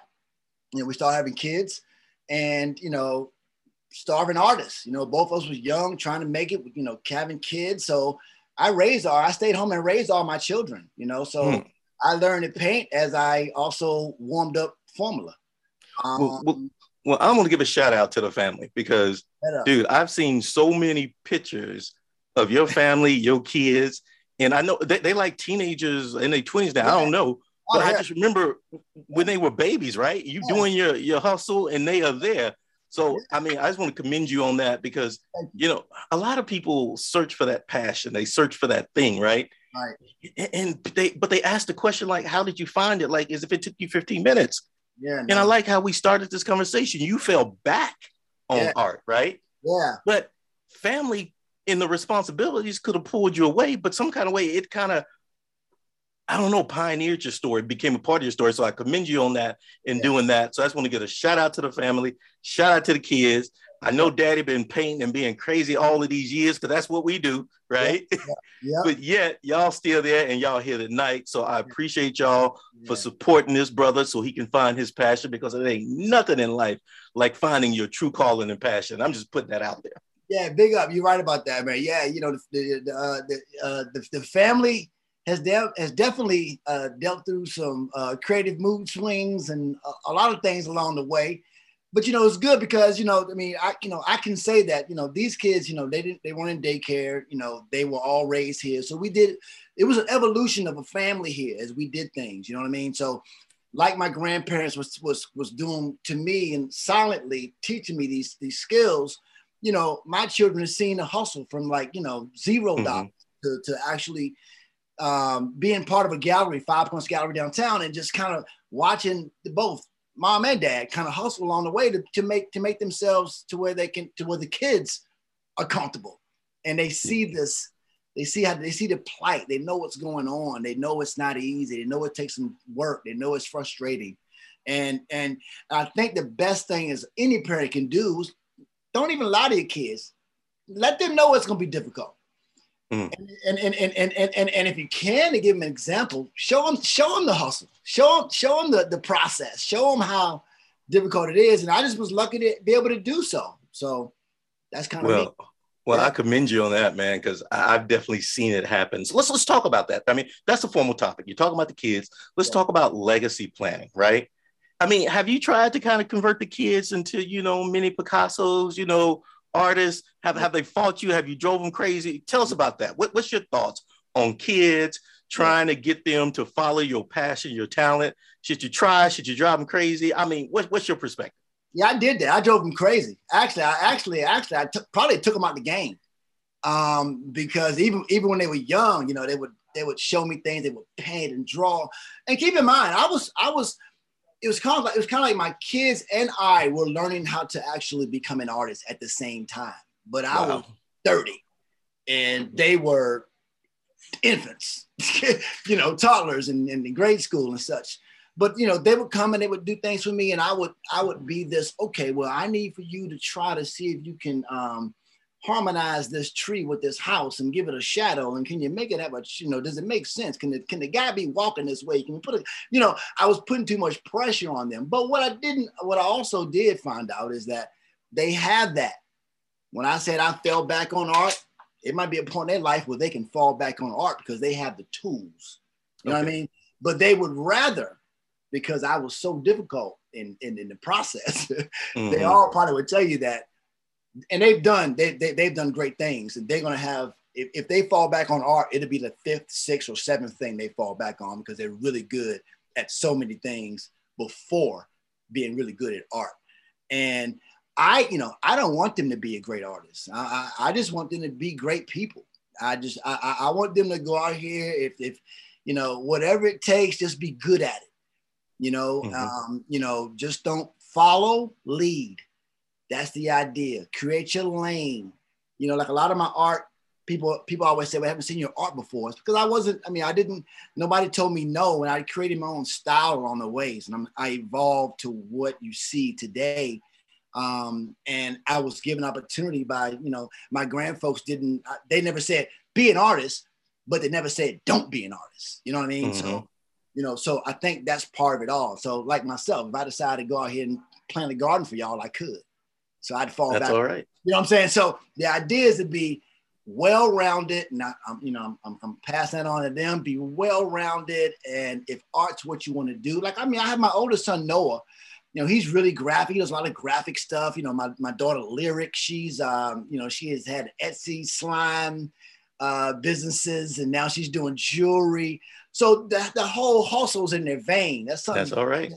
you know, we started having kids and, you know, starving artists, you know, both of us was young, trying to make it, you know, having kids. So I raised all, I stayed home and raised all my children, you know, so mm. I learned to paint as I also warmed up formula. Um, well, well, well, I'm to give a shout out to the family because, dude, I've seen so many pictures of your family, your kids, and I know they, they like teenagers in their 20s now. I don't know, but oh, yeah. I just remember when they were babies, right? You yeah. doing your your hustle and they are there. So I mean, I just want to commend you on that because you know a lot of people search for that passion, they search for that thing, right? Right. And they but they ask the question like, how did you find it? Like, as if it took you 15 minutes. Yeah. And I like how we started this conversation. You fell back on yeah. art, right? Yeah. But family in the responsibilities could have pulled you away, but some kind of way it kind of I don't know, pioneered your story, became a part of your story. So I commend you on that in yeah. doing that. So I just want to get a shout out to the family, shout out to the kids. I know daddy been painting and being crazy all of these years because that's what we do, right? Yeah. Yeah. but yet y'all still there and y'all here tonight. So I appreciate y'all for supporting this brother so he can find his passion because there ain't nothing in life like finding your true calling and passion. I'm just putting that out there. Yeah, big up. You're right about that, man. Yeah, you know, the the uh, the, uh, the, the family has, de- has definitely uh, dealt through some uh, creative mood swings and a, a, lot of things along the way. But you know, it's good because you know, I mean, I you know, I can say that you know these kids, you know, they didn't, they weren't in daycare. You know, they were all raised here. So we did. It was an evolution of a family here as we did things. You know what I mean? So, like my grandparents was was was doing to me and silently teaching me these these skills. You know, my children have seen the hustle from like you know 0 mm-hmm. dollars to, to actually um, being part of a gallery, Five Points Gallery downtown, and just kind of watching the, both mom and dad kind of hustle along the way to, to make to make themselves to where they can to where the kids are comfortable. And they see this they see how they see the plight. They know what's going on. They know it's not easy. They know it takes some work. They know it's frustrating. And and i think the best thing is any parent can do is don't even lie to your kids. Let them know it's going to be difficult Mm. And, and, and, and, and, and, and if you can to give them an example, show them, show them the hustle, show them, show them the, the process, show them how difficult it is. And I just was lucky to be able to do so. So that's kind of well, me. Well, yeah. I commend you on that, man, because I've definitely seen it happen. So let's let's talk about that. I mean, that's a formal topic. You're talking about the kids. Let's yeah. talk about legacy planning, right? I mean, have you tried to kind of convert the kids into, you know, mini Picassos, you know, artists? Have have they fought you? Have you drove them crazy? Tell us about that. What, what's your thoughts on kids trying to get them to follow your passion, your talent? Should you try? Should you drive them crazy? I mean, what, what's your perspective? Yeah, I did that. I drove them crazy. Actually, I actually, actually, I t- probably took them out the game um, because even even when they were young, you know, they would they would show me things. They would paint and draw. And keep in mind, I was I was it was kind of like it was kind of like my kids and I were learning how to actually become an artist at the same time. But I wow. was 30 and they were infants, you know, toddlers and in, in grade school and such but you know they would come and they would do things for me and i would i would be this okay well i need for you to try to see if you can um, harmonize this tree with this house and give it a shadow and can you make it have a you know does it make sense can the, can the guy be walking this way can you put it you know i was putting too much pressure on them but what i didn't what i also did find out is that they have that when i said i fell back on art it might be a point in their life where they can fall back on art because they have the tools you know what i mean but they would rather because I was so difficult in, in, in the process. mm-hmm. They all probably would tell you that. And they've done, they, they, they've done great things. And they're going to have, if, if they fall back on art, it'll be the fifth, sixth, or seventh thing they fall back on because they're really good at so many things before being really good at art. And I, you know, I don't want them to be a great artist. I, I, I just want them to be great people. I just, I, I want them to go out here if, if, you know, whatever it takes, just be good at it. You know, mm-hmm. um, you know, just don't follow, lead. That's the idea. Create your lane. You know, like a lot of my art, people people always say, "Well, haven't seen your art before." It's because I wasn't. I mean, I didn't. Nobody told me no, and I created my own style along the ways, and I'm, I evolved to what you see today. Um, and I was given opportunity by, you know, my grand folks didn't. They never said be an artist, but they never said don't be an artist. You know what I mean? Mm-hmm. So you know, so I think that's part of it all. So like myself, if I decided to go out here and plant a garden for y'all, I could. So I'd fall that's back. all right. You know what I'm saying? So the idea is to be well-rounded, and I, am you know, I'm, I'm, I'm, passing that on to them. Be well-rounded, and if art's what you want to do, like I mean, I have my oldest son Noah. You know, he's really graphic. He does a lot of graphic stuff. You know, my, my daughter Lyric, she's um, you know, she has had Etsy slime uh, businesses, and now she's doing jewelry. So the, the whole hustle's in their vein. That's something. That's all right.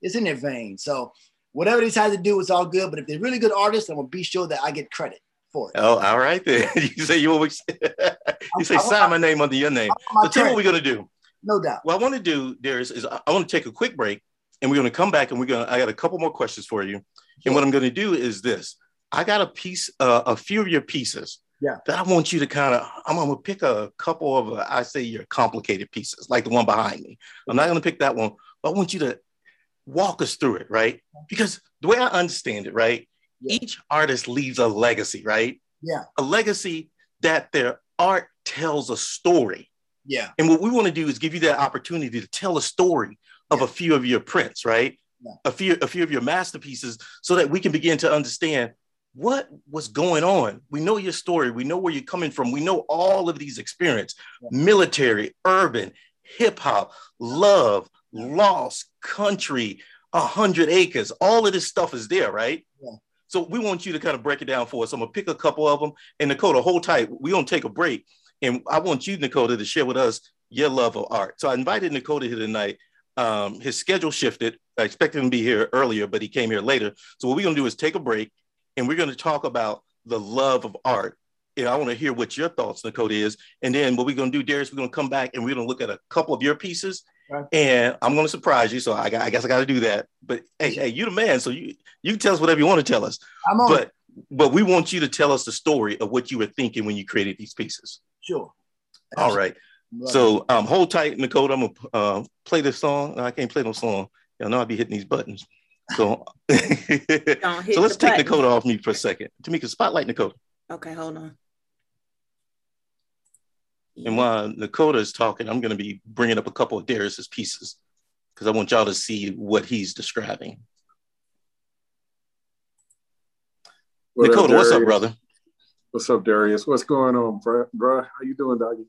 It's in their vein. So whatever they decide to do, it's all good. But if they're really good artists, I'm gonna be sure that I get credit for it. Oh, all right then. you say you always you say sign my name under your name. So tell me what we're gonna do. No doubt. What I want to do, there is, I want to take a quick break, and we're gonna come back, and we're gonna. I got a couple more questions for you, and what I'm gonna do is this. I got a piece, uh, a few of your pieces yeah. That I want you to kind of, I'm gonna pick a couple of, uh, I say your complicated pieces, like the one behind me. I'm not gonna pick that one, but I want you to walk us through it, right? Because the way I understand it, right? Yeah. Each artist leaves a legacy, right? Yeah. A legacy that their art tells a story. Yeah. And what we want to do is give you that opportunity to tell a story of yeah. a few of your prints, right? Yeah. A few a few of your masterpieces so that we can begin to understand what was going on? We know your story. We know where you're coming from. We know all of these experience, military, urban, hip hop, love, lost, country, a hundred acres. All of this stuff is there, right? Yeah. So we want you to kind of break it down for us. I'm gonna pick a couple of them. And Dakota, hold tight. We're gonna take a break. And I want you, Dakota, to share with us your love of art. So I invited Dakota here tonight. Um, his schedule shifted. I expected him to be here earlier, but he came here later. So what we're gonna do is take a break and we're to talk about the love of art. And I want to hear what your thoughts, Dakota, is. And then what we're to do, Darius, we're to come back and we're to look at a couple of your pieces. Right. And I'm going to surprise you. So I, I guess I got to do that. But hey, hey, you the man. So you you can tell us whatever you want to tell us. I'm on. But but we want you to tell us the story of what you were thinking when you created these pieces. Sure. All right. So um, hold tight, Dakota. I'm gonna uh, play this song. I can't play no song. Y'all know I'll be hitting these buttons. So, so let's take Dakota off me for a second. Tamika, spotlight Dakota. Okay, hold on. And while Nakota is talking, I'm going to be bringing up a couple of Darius's pieces because I want y'all to see what he's describing. What Nakota, up, what's up, brother? What's up, Darius? What's going on, bro? How you doing, Doggy?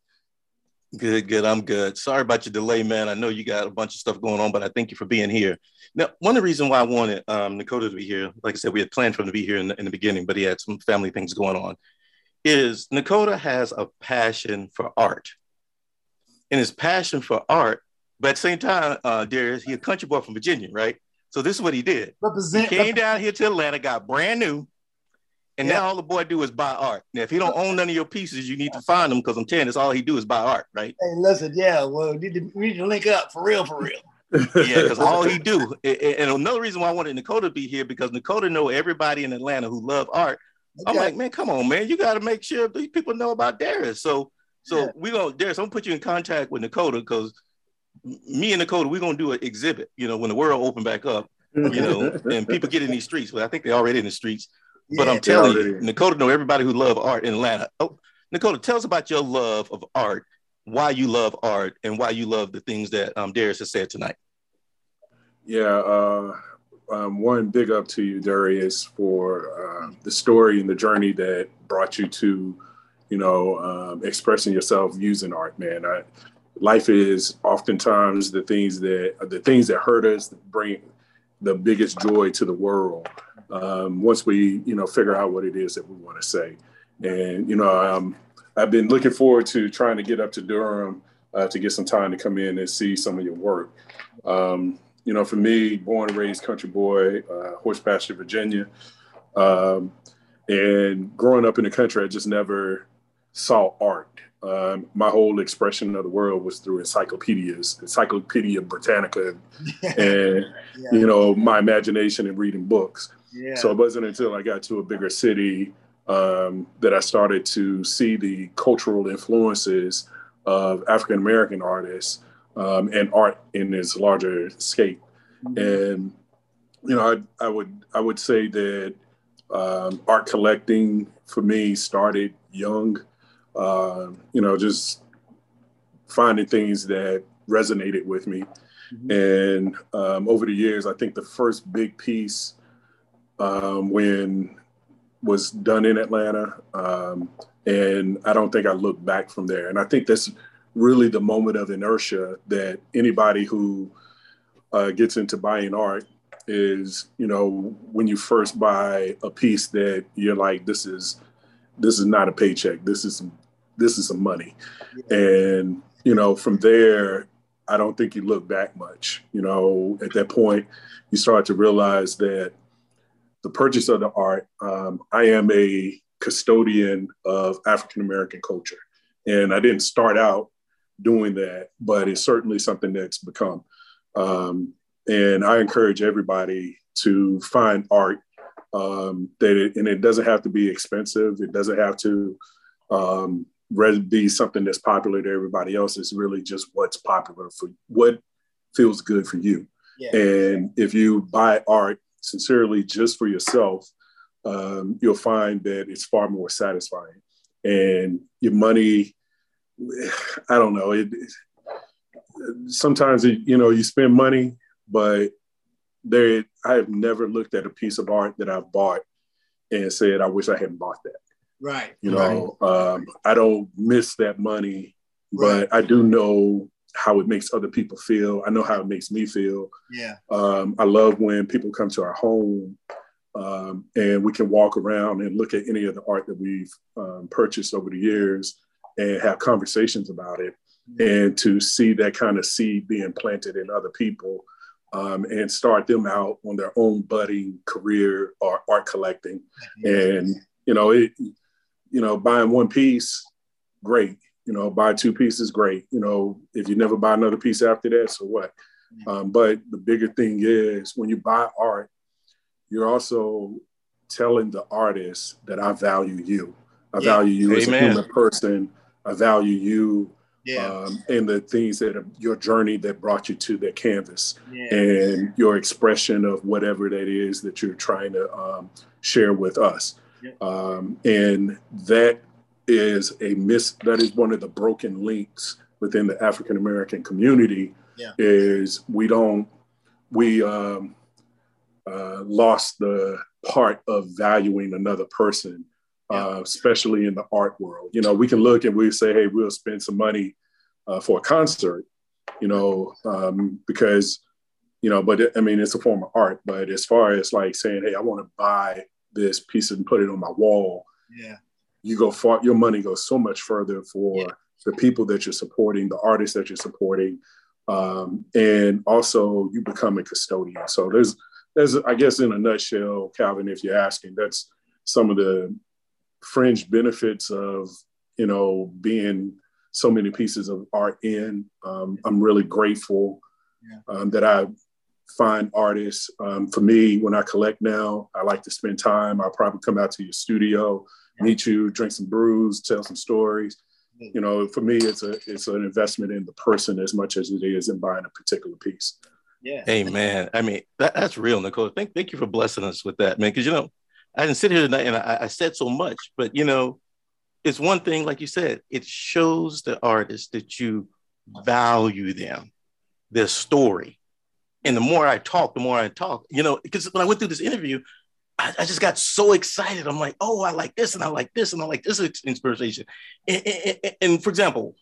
Good, good. I'm good. Sorry about your delay, man. I know you got a bunch of stuff going on, but I thank you for being here. Now, one of the reasons why I wanted um, Nakota to be here, like I said, we had planned for him to be here in the, in the beginning, but he had some family things going on, is Nakota has a passion for art. And his passion for art, but at the same time, uh, Darius, he a country boy from Virginia, right? So this is what he did. Represent, he came down here to Atlanta, got brand new, and yeah. now all the boy do is buy art. Now, if he don't own none of your pieces, you need to find them because I'm telling you, that's all he do is buy art, right? Hey, listen, yeah, well, we need to, we need to link up for real, for real. yeah, because all he do, and another reason why I wanted Nakota to be here because Nakota know everybody in Atlanta who love art. I'm like, man, come on, man, you got to make sure these people know about Darius. So, so yeah. we gonna Darius, I'm gonna put you in contact with Nakota because me and Nakota, we're gonna do an exhibit. You know, when the world open back up, you know, and people get in these streets. Well, I think they're already in the streets. But I'm telling you, Nakota know everybody who love art in Atlanta. Oh, Nakota, tell us about your love of art, why you love art, and why you love the things that um, Darius has said tonight. Yeah, uh, um, one big up to you, Darius, for uh, the story and the journey that brought you to, you know, um, expressing yourself using art, man. I, life is oftentimes the things that the things that hurt us bring the biggest joy to the world um, once we you know figure out what it is that we want to say. And you know, um, I've been looking forward to trying to get up to Durham uh, to get some time to come in and see some of your work. Um, you know, for me, born and raised country boy, uh, horse pasture, Virginia, um, and growing up in the country, I just never saw art. Um, my whole expression of the world was through encyclopedias, Encyclopedia Britannica, and yeah. you know my imagination and reading books. So it wasn't until I got to a bigger city um, that I started to see the cultural influences of African American artists um, and art in its larger scape. Mm-hmm. And you know, I, I, would I would say that um, art collecting for me started young. Uh, you know, just finding things that resonated with me. Mm-hmm. And um, over the years, I think the first big piece um, when was done in Atlanta. Um, and I don't think I looked back from there. And I think that's really the moment of inertia that anybody who uh, gets into buying art is, you know, when you first buy a piece that you're like, this is this is not a paycheck. This is some, this is some money. And you know, from there, I don't think you look back much. You know, at that point, you start to realize that the purchase of the art, um, I am a custodian of African American culture. And I didn't start out doing that, but it's certainly something that's become. Um, and I encourage everybody to find art um, that it, and it doesn't have to be expensive. It doesn't have to um, be something that's popular to everybody else. It's really just what's popular for what feels good for you. Yeah. And if you buy art sincerely just for yourself, um, you'll find that it's far more satisfying. And your money, I don't know, it, sometimes, it, you know, you spend money, but there, I have never looked at a piece of art that I've bought and said, I wish I hadn't bought that. Right. You know, right. Um, I don't miss that money, right. but I do know how it makes other people feel. I know how it makes me feel. Yeah. Um, I love when people come to our home um, and we can walk around and look at any of the art that we've um, purchased over the years and have conversations about it. And to see that kind of seed being planted in other people um, and start them out on their own budding career or art collecting. And, you know, it, you know, buying one piece, great you know, buy two pieces, great. You know, if you never buy another piece after that, so what? Um, but the bigger thing is when you buy art, you're also telling the artist that I value you. I yeah. value you Amen. as a human person. I value you yeah. um, and the things that are your journey that brought you to that canvas yeah. and your expression of whatever that is that you're trying to um, share with us. Um, and that is a miss. That is one of the broken links within the African American community. Yeah. Is we don't we um, uh, lost the part of valuing another person, yeah. uh, especially in the art world. You know, we can look and we say, hey, we'll spend some money uh, for a concert, you know, um, because, you know, but it, I mean, it's a form of art. But as far as like saying, hey, I want to buy this piece and put it on my wall, yeah, you go far. Your money goes so much further for yeah. the people that you're supporting, the artists that you're supporting, um, and also you become a custodian. So there's there's I guess in a nutshell, Calvin, if you're asking, that's some of the fringe benefits of you know being so many pieces of art in. Um, I'm really grateful um, that I find artists. Um, for me, when I collect now, I like to spend time. I'll probably come out to your studio, meet you, drink some brews, tell some stories. You know, for me, it's a it's an investment in the person as much as it is in buying a particular piece. Yeah. Hey man, I mean that, that's real, Nicole. Thank thank you for blessing us with that, man. Because you know, I didn't sit here tonight and I, I said so much, but you know, it's one thing, like you said, it shows the artist that you value them, their story. And the more I talk, the more I talk, you know, because when I went through this interview, I, I, just got so excited. I'm like, oh, I like this and I like this and I like this inspiration. And, and, and for example,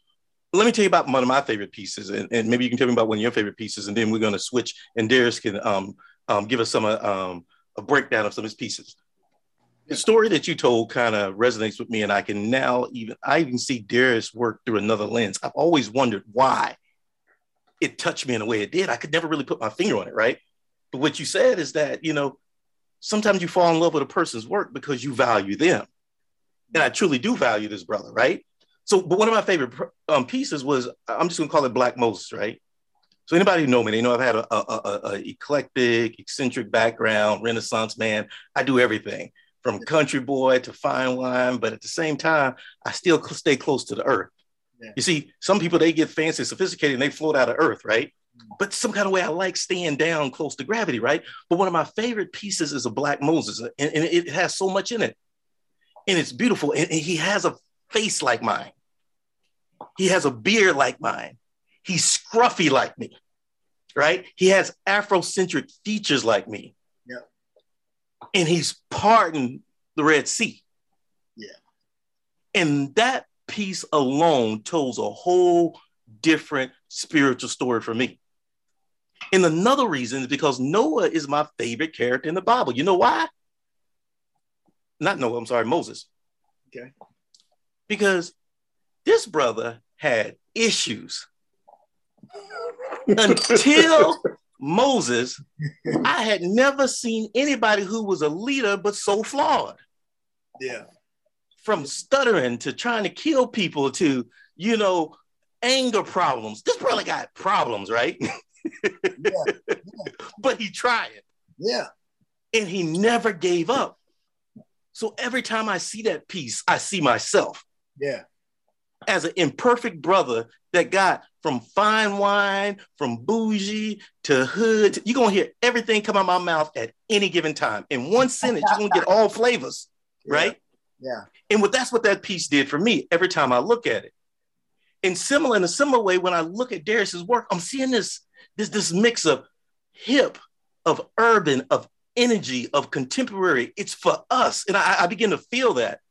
let me tell you about one of my favorite pieces, and, and, maybe you can tell me about one of your favorite pieces, and then we're going to switch, and Darius can um, um, give us some uh, um, a breakdown of some of his pieces the story that you told kind of resonates with me, and I can now even I even see Darius work through another lens. I've always wondered why it touched me in the way it did. I could never really put my finger on it, right? But what you said is that you know sometimes you fall in love with a person's work because you value them, and I truly do value this brother, right? So, but one of my favorite um, pieces was I'm just gonna call it Black Moses, right? So anybody who know me, they know I've had a, a, a, a eclectic, eccentric background, Renaissance man. I do everything from country boy to fine wine, but at the same time, I still stay close to the earth. Yeah. You see, some people they get fancy, sophisticated, and they float out of earth, right? Mm-hmm. But some kind of way I like staying down close to gravity, right? But one of my favorite pieces is a Black Moses, and, and it has so much in it, and it's beautiful. And, and he has a face like mine. He has a beard like mine. He's scruffy like me, right? He has Afrocentric features like me and he's parting the Red Sea. Yeah. And that piece alone tells a whole different spiritual story for me. And another reason is because Noah is my favorite character in the Bible. You know why? Not Noah, I'm sorry, Moses. Okay. Because this brother had issues until Moses, I had never seen anybody who was a leader but so flawed. Yeah. From stuttering to trying to kill people to, you know, anger problems. This brother got problems, right? yeah. yeah. But he tried. Yeah. And he never gave up. So every time I see that piece, I see myself. Yeah. As an imperfect brother that got from fine wine, from bougie to hood. you're gonna hear everything come out my mouth at any given time. In one sentence, you're gonna get all flavors, yeah. right? Yeah. And what that's what that piece did for me every time I look at it. In similar, in a similar way, when I look at Darius's work, I'm seeing this, this, this mix of hip, of urban, of energy, of contemporary. It's for us. And I, I begin to feel that.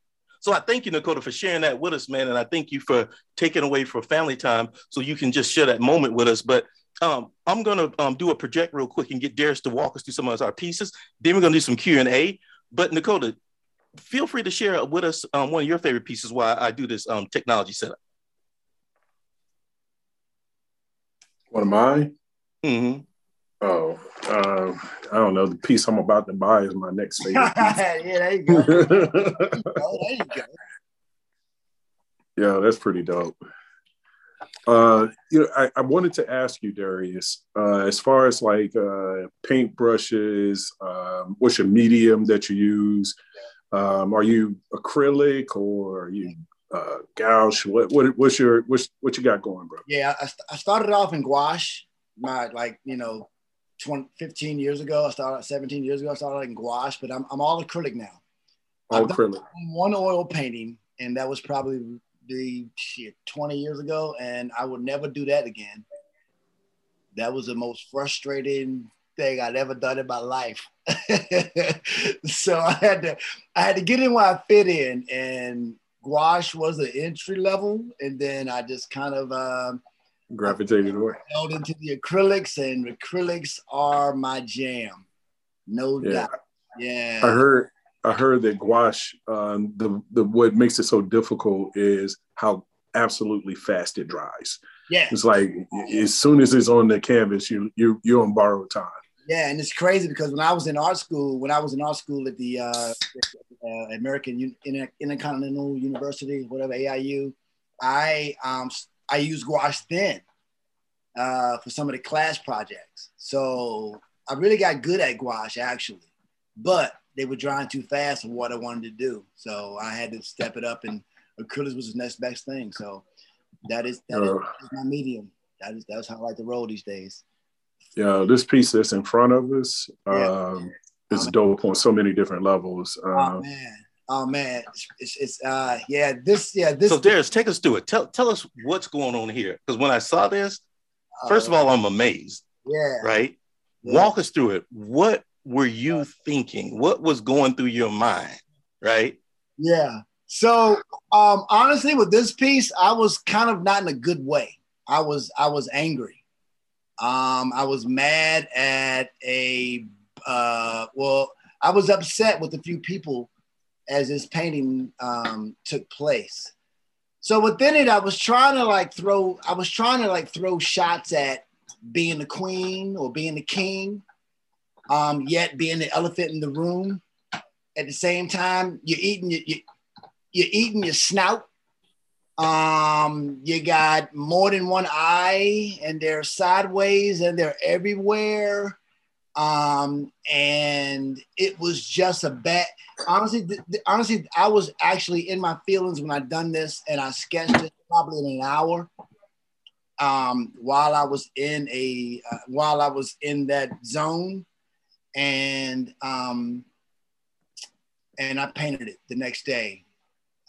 So I thank you, Dakota, for sharing that with us, man. And I thank you for taking away for family time so you can just share that moment with us. But um, I'm going to um, do a project real quick and get Darius to walk us through some of our pieces. Then we're going to do some Q&A. But Dakota, feel free to share with us um, one of your favorite pieces while I do this um, technology setup. One of mine? Mm-hmm. Oh, uh, I don't know. The piece I'm about to buy is my next favorite. yeah, there you go. there you go. There you go. Yeah, that's pretty dope. Uh, you know, I, I wanted to ask you, Darius, uh, as far as like uh, paint brushes, um, what's your medium that you use? Um, are you acrylic or are you uh, gouache? What, what what's your what's what you got going, bro? Yeah, I, I started off in gouache. My like you know 20, 15 years ago. I started 17 years ago. I started in gouache, but I'm, I'm all acrylic now. All acrylic. one oil painting and that was probably the shit 20 years ago, and I would never do that again. That was the most frustrating thing I'd ever done in my life. so I had to I had to get in where I fit in, and gouache was the entry level, and then I just kind of um, gravitated away. Held into the acrylics, and acrylics are my jam, no yeah. doubt. Yeah, I heard I heard that gouache, um, the the what makes it so difficult is how absolutely fast it dries. Yeah, it's like as soon as it's on the canvas, you you you're on borrowed time. Yeah, and it's crazy because when I was in art school, when I was in art school at the uh, uh, American Intercontinental University, whatever AIU, I um, I used gouache thin uh, for some of the class projects. So I really got good at gouache actually, but they were drying too fast for what I wanted to do. So I had to step it up, and acrylics was the next best thing. So that is that uh, is my medium. That is that's how I like to roll these days. Yeah, this piece that's in front of us yeah. um, is dope on so many different levels. Oh, um, oh man. Oh man, it's, it's uh yeah this yeah this. So Darius, take us through it. Tell tell us what's going on here because when I saw this, first of all, I'm amazed. Yeah. Right. Yeah. Walk us through it. What were you thinking? What was going through your mind? Right. Yeah. So um honestly, with this piece, I was kind of not in a good way. I was I was angry. Um, I was mad at a uh, well, I was upset with a few people as this painting um, took place. So within it, I was trying to like throw, I was trying to like throw shots at being the queen or being the king, um, yet being the elephant in the room. At the same time, you're eating your, you, you're eating your snout. Um, you got more than one eye, and they're sideways, and they're everywhere. Um, and it was just a bad. Honestly, th- th- honestly, I was actually in my feelings when I done this, and I sketched it probably in an hour. Um, while I was in a uh, while I was in that zone, and um, and I painted it the next day.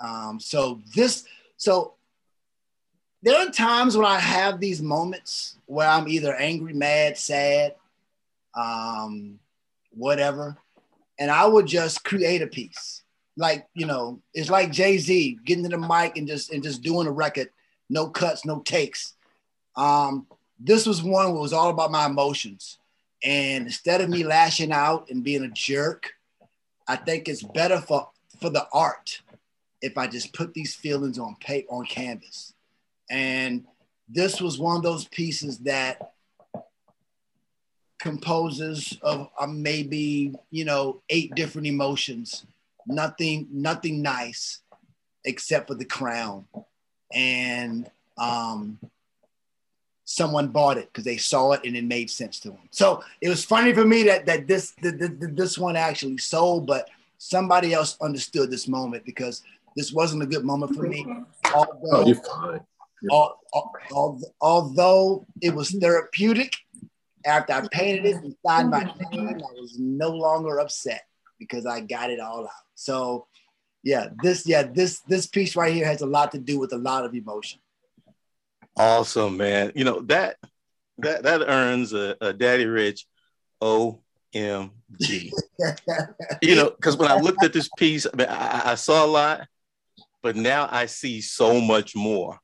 Um, so this, so there are times when I have these moments where I'm either angry, mad, sad, um, whatever. And I would just create a piece. Like, you know, it's like Jay-Z getting to the mic and just and just doing a record, no cuts, no takes. Um, this was one where was all about my emotions. And instead of me lashing out and being a jerk, I think it's better for for the art if I just put these feelings on paper on canvas. And this was one of those pieces that composes of uh, maybe you know eight different emotions. Nothing nothing nice except for the crown. And um someone bought it because they saw it and it made sense to them. So it was funny for me that that this that, that this one actually sold but somebody else understood this moment because this wasn't a good moment for me. Although, oh, you're fine. You're although it was therapeutic after I painted it and signed my name, I was no longer upset because I got it all out. So yeah, this yeah, this this piece right here has a lot to do with a lot of emotion. Awesome, man. You know, that that that earns a, a daddy rich OMG. you know, because when I looked at this piece, I, mean, I, I saw a lot, but now I see so much more.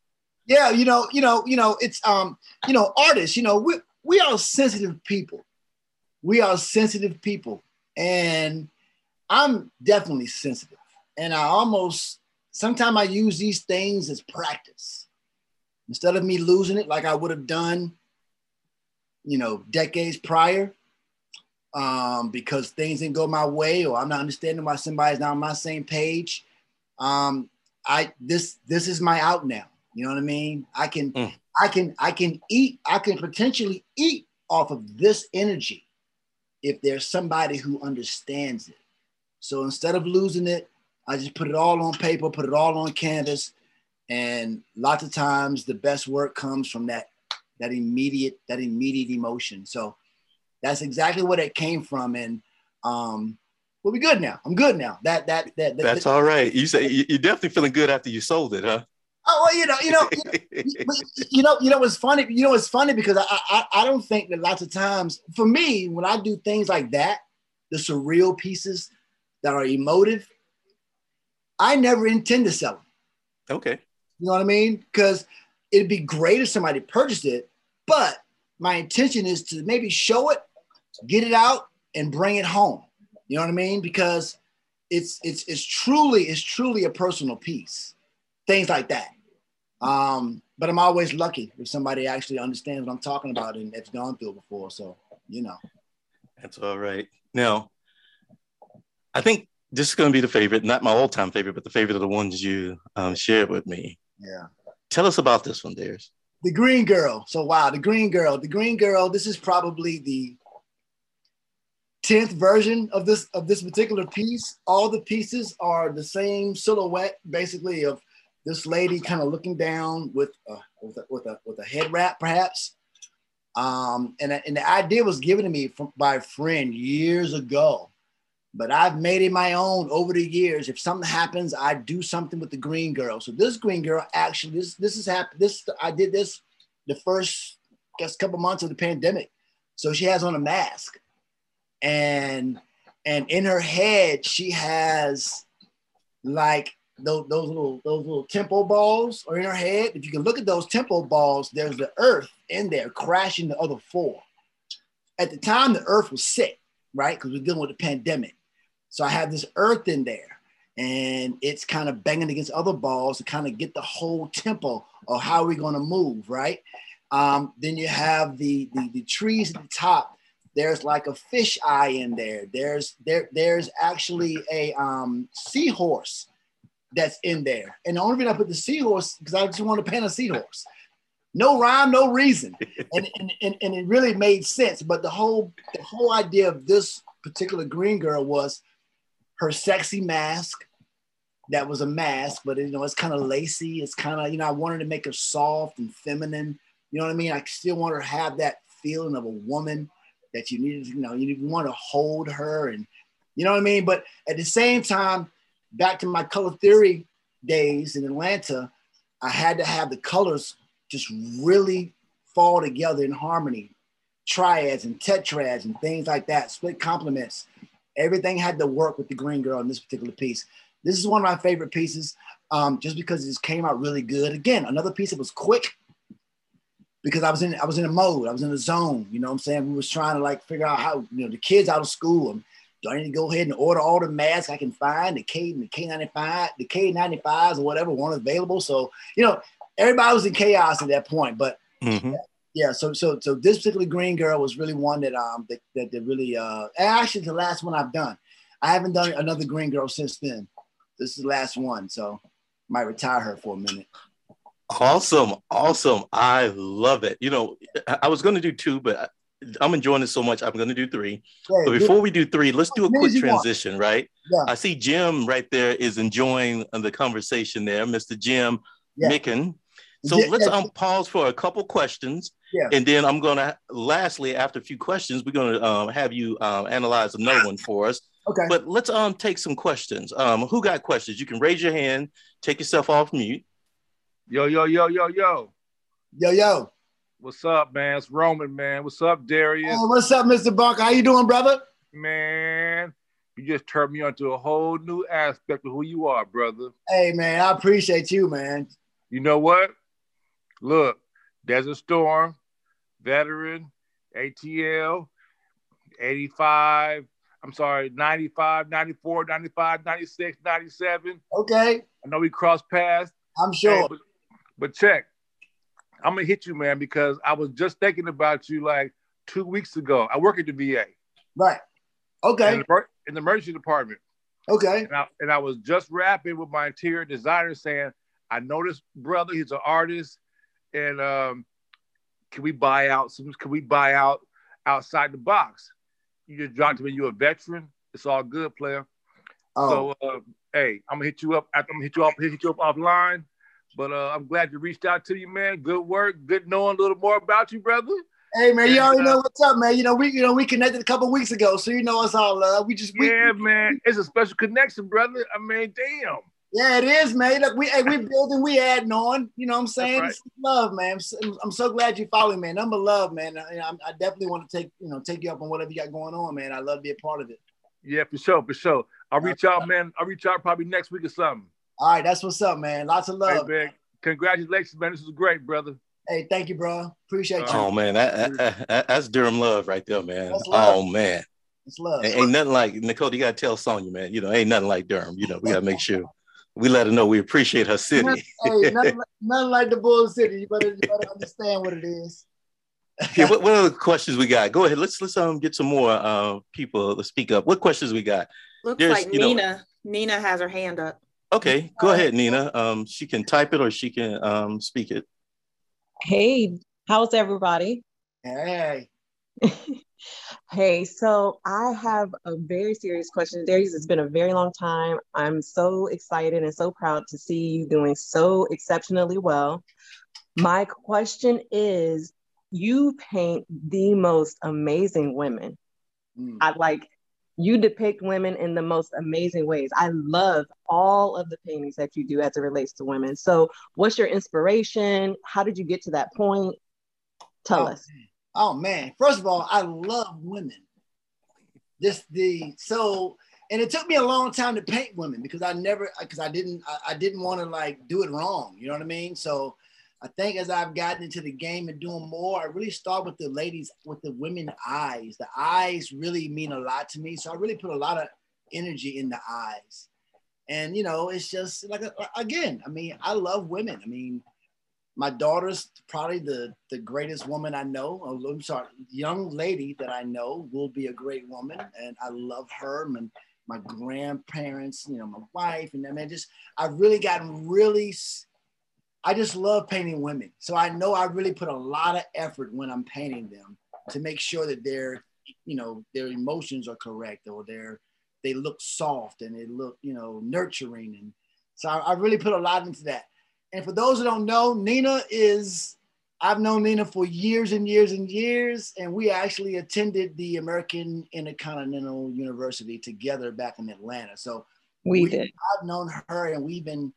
Yeah, you know, you know, you know, it's um, you know, artists, you know, we we are sensitive people. We are sensitive people. And I'm definitely sensitive. And I almost, sometimes I use these things as practice. Instead of me losing it like I would have done, you know, decades prior, um, because things didn't go my way or I'm not understanding why somebody's not on my same page. Um, I this this is my out now. You know what I mean? I can mm. I can I can eat I can potentially eat off of this energy if there's somebody who understands it. So instead of losing it, I just put it all on paper, put it all on canvas, and lots of times the best work comes from that that immediate that immediate emotion. So that's exactly what it came from. And um, we'll be good now. I'm good now. That that that. that That's that, all right. You say you're definitely feeling good after you sold it, huh? Oh well, you know, you know, you know, you know, it's funny. You know, it's funny because I, I, I don't think that lots of times for me when I do things like that, the surreal pieces that are emotive, I never intend to sell them. Okay. You know what I mean? Because it'd be great if somebody purchased it, but my intention is to maybe show it, get it out, and bring it home. You know what I mean? Because it's it's it's truly it's truly a personal piece. Things like that. Um, but I'm always lucky if somebody actually understands what I'm talking about and has gone through it before. So, you know. That's all right. Now, I think this is going to be the favorite, not my all time favorite, but the favorite of the ones you um, shared with me. Yeah. Tell us about this one, Darius. The Green Girl. So, wow, the Green Girl. The Green Girl, this is probably the 10th version of this of this particular piece. All the pieces are the same silhouette, basically, of this lady kind of looking down with a, with a, with a, with a head wrap, perhaps. Um, and, and the idea was given to me from, by a friend years ago, but I've made it my own over the years. If something happens, I do something with the green girl. So this green girl, actually, this this is happened. This I did this the first I guess couple months of the pandemic. So she has on a mask, and and in her head she has like those, those little those little tempo balls are in her head. If you can look at those tempo balls, there's the earth in there crashing the other four. At the time, the earth was sick, right? Because we're dealing with the pandemic. So I have this earth in there, and it's kind of banging against other balls to kind of get the whole tempo of how we're going to move, right? Um, then you have the, the the trees at the top. There's like a fish eye in there. There's there there's actually a um, seahorse that's in there. And the only reason I put the seahorse because I just want to paint a seahorse. No rhyme, no reason. And, and, and, and it really made sense. But the whole the whole idea of this particular green girl was her sexy mask. That was a mask, but you know, it's kind of lacy. It's kind of, you know, I wanted to make her soft and feminine. You know what I mean? I still want her to have that feeling of a woman that you needed, you know, you want to hold her and you know what I mean? But at the same time, back to my color theory days in Atlanta, I had to have the colors just really fall together in harmony, triads and tetrads and things like that, split complements. Everything had to work with the green girl in this particular piece. This is one of my favorite pieces, um, just because it just came out really good. Again, another piece that was quick because I was in I was in a mode, I was in a zone. You know what I'm saying? We was trying to like figure out how you know the kids out of school and do I need to go ahead and order all the masks I can find, the K the K95, the K95s or whatever one available? So, you know, everybody was in chaos at that point. But mm-hmm. yeah, so so so this particular green girl was really one that um that that, that really uh actually the last one I've done. I haven't done another green girl since then. This is the last one, so might retire her for a minute. Awesome, awesome. I love it. You know, I was going to do two, but I'm enjoying it so much. I'm going to do three. but before we do three, let's do a quick transition, right? Yeah. I see Jim right there is enjoying the conversation there, Mr. Jim yeah. Micken. So yeah, let's um, pause for a couple questions. Yeah. And then I'm going to, lastly, after a few questions, we're going to um, have you um, analyze another one for us. Okay. But let's um take some questions. Um, who got questions? You can raise your hand, take yourself off mute. Yo, yo, yo, yo, yo. Yo, yo. What's up, man? It's Roman, man. What's up, Darius? Hey, what's up, Mr. Buck? How you doing, brother? Man, you just turned me onto a whole new aspect of who you are, brother. Hey, man, I appreciate you, man. You know what? Look, Desert Storm, veteran, ATL, 85, I'm sorry, 95, 94, 95, 96, 97. Okay. I know we crossed paths. I'm sure. Hey, but, but check, I'm gonna hit you, man, because I was just thinking about you like two weeks ago. I work at the VA. Right. Okay. In the, in the emergency department. Okay. And I, and I was just rapping with my interior designer saying, I know this brother, he's an artist, and um, can we buy out some? Can we buy out outside the box? You just dropped me. You're a veteran. It's all good, player. Oh. So, uh, hey, I'm gonna hit you up. I'm gonna hit you up. Hit you up offline. But uh, I'm glad you reached out to you, man. Good work. Good knowing a little more about you, brother. Hey man, you already know what's up, man. You know we you know we connected a couple weeks ago, so you know us all love. We just we, yeah, man. It's a special connection, brother. I mean, damn. Yeah, it is, man. Look, we hey, we building, we adding on. You know what I'm saying? Right. Love, man. I'm so, I'm so, glad you follow me, man. Number love, man. I, I, definitely want to take you know take you up on whatever you got going on, man. I love to be a part of it. Yeah, for sure, for sure. I'll reach out, man. I'll reach out probably next week or something. All right, that's what's up, man. Lots of love. Hey, Congratulations, man. This is great, brother. Hey, thank you, bro. Appreciate you. Oh man, that, that, that's Durham love right there, man. Oh man. It's love. Ain't, ain't nothing like Nicole. You gotta tell Sonya, man. You know, ain't nothing like Durham. You know, we gotta make sure we let her know we appreciate her city. hey, nothing, nothing like the Bull City. You better, you better understand what it is. yeah, what, what other questions we got? Go ahead. Let's let's um get some more uh people to speak up. What questions we got? Looks There's, like Nina. Know, Nina has her hand up. Okay, go ahead, Nina. Um, she can type it or she can um speak it. Hey, how's everybody? Hey. hey, so I have a very serious question. Darius, it's been a very long time. I'm so excited and so proud to see you doing so exceptionally well. My question is you paint the most amazing women. Mm. I like you depict women in the most amazing ways. I love all of the paintings that you do as it relates to women. So, what's your inspiration? How did you get to that point? Tell oh, us. Man. Oh man, first of all, I love women. Just the so, and it took me a long time to paint women because I never because I didn't I, I didn't want to like do it wrong. You know what I mean? So I think as I've gotten into the game and doing more, I really start with the ladies, with the women eyes. The eyes really mean a lot to me. So I really put a lot of energy in the eyes. And, you know, it's just like, uh, again, I mean, I love women. I mean, my daughter's probably the, the greatest woman I know. Oh, I'm sorry, young lady that I know will be a great woman. And I love her. And my grandparents, you know, my wife. And I mean, just, I've really gotten really I just love painting women. So I know I really put a lot of effort when I'm painting them to make sure that their, you know, their emotions are correct or they're, they look soft and they look, you know, nurturing. And so I, I really put a lot into that. And for those who don't know, Nina is, I've known Nina for years and years and years. And we actually attended the American Intercontinental University together back in Atlanta. So we, we did. I've known her and we've been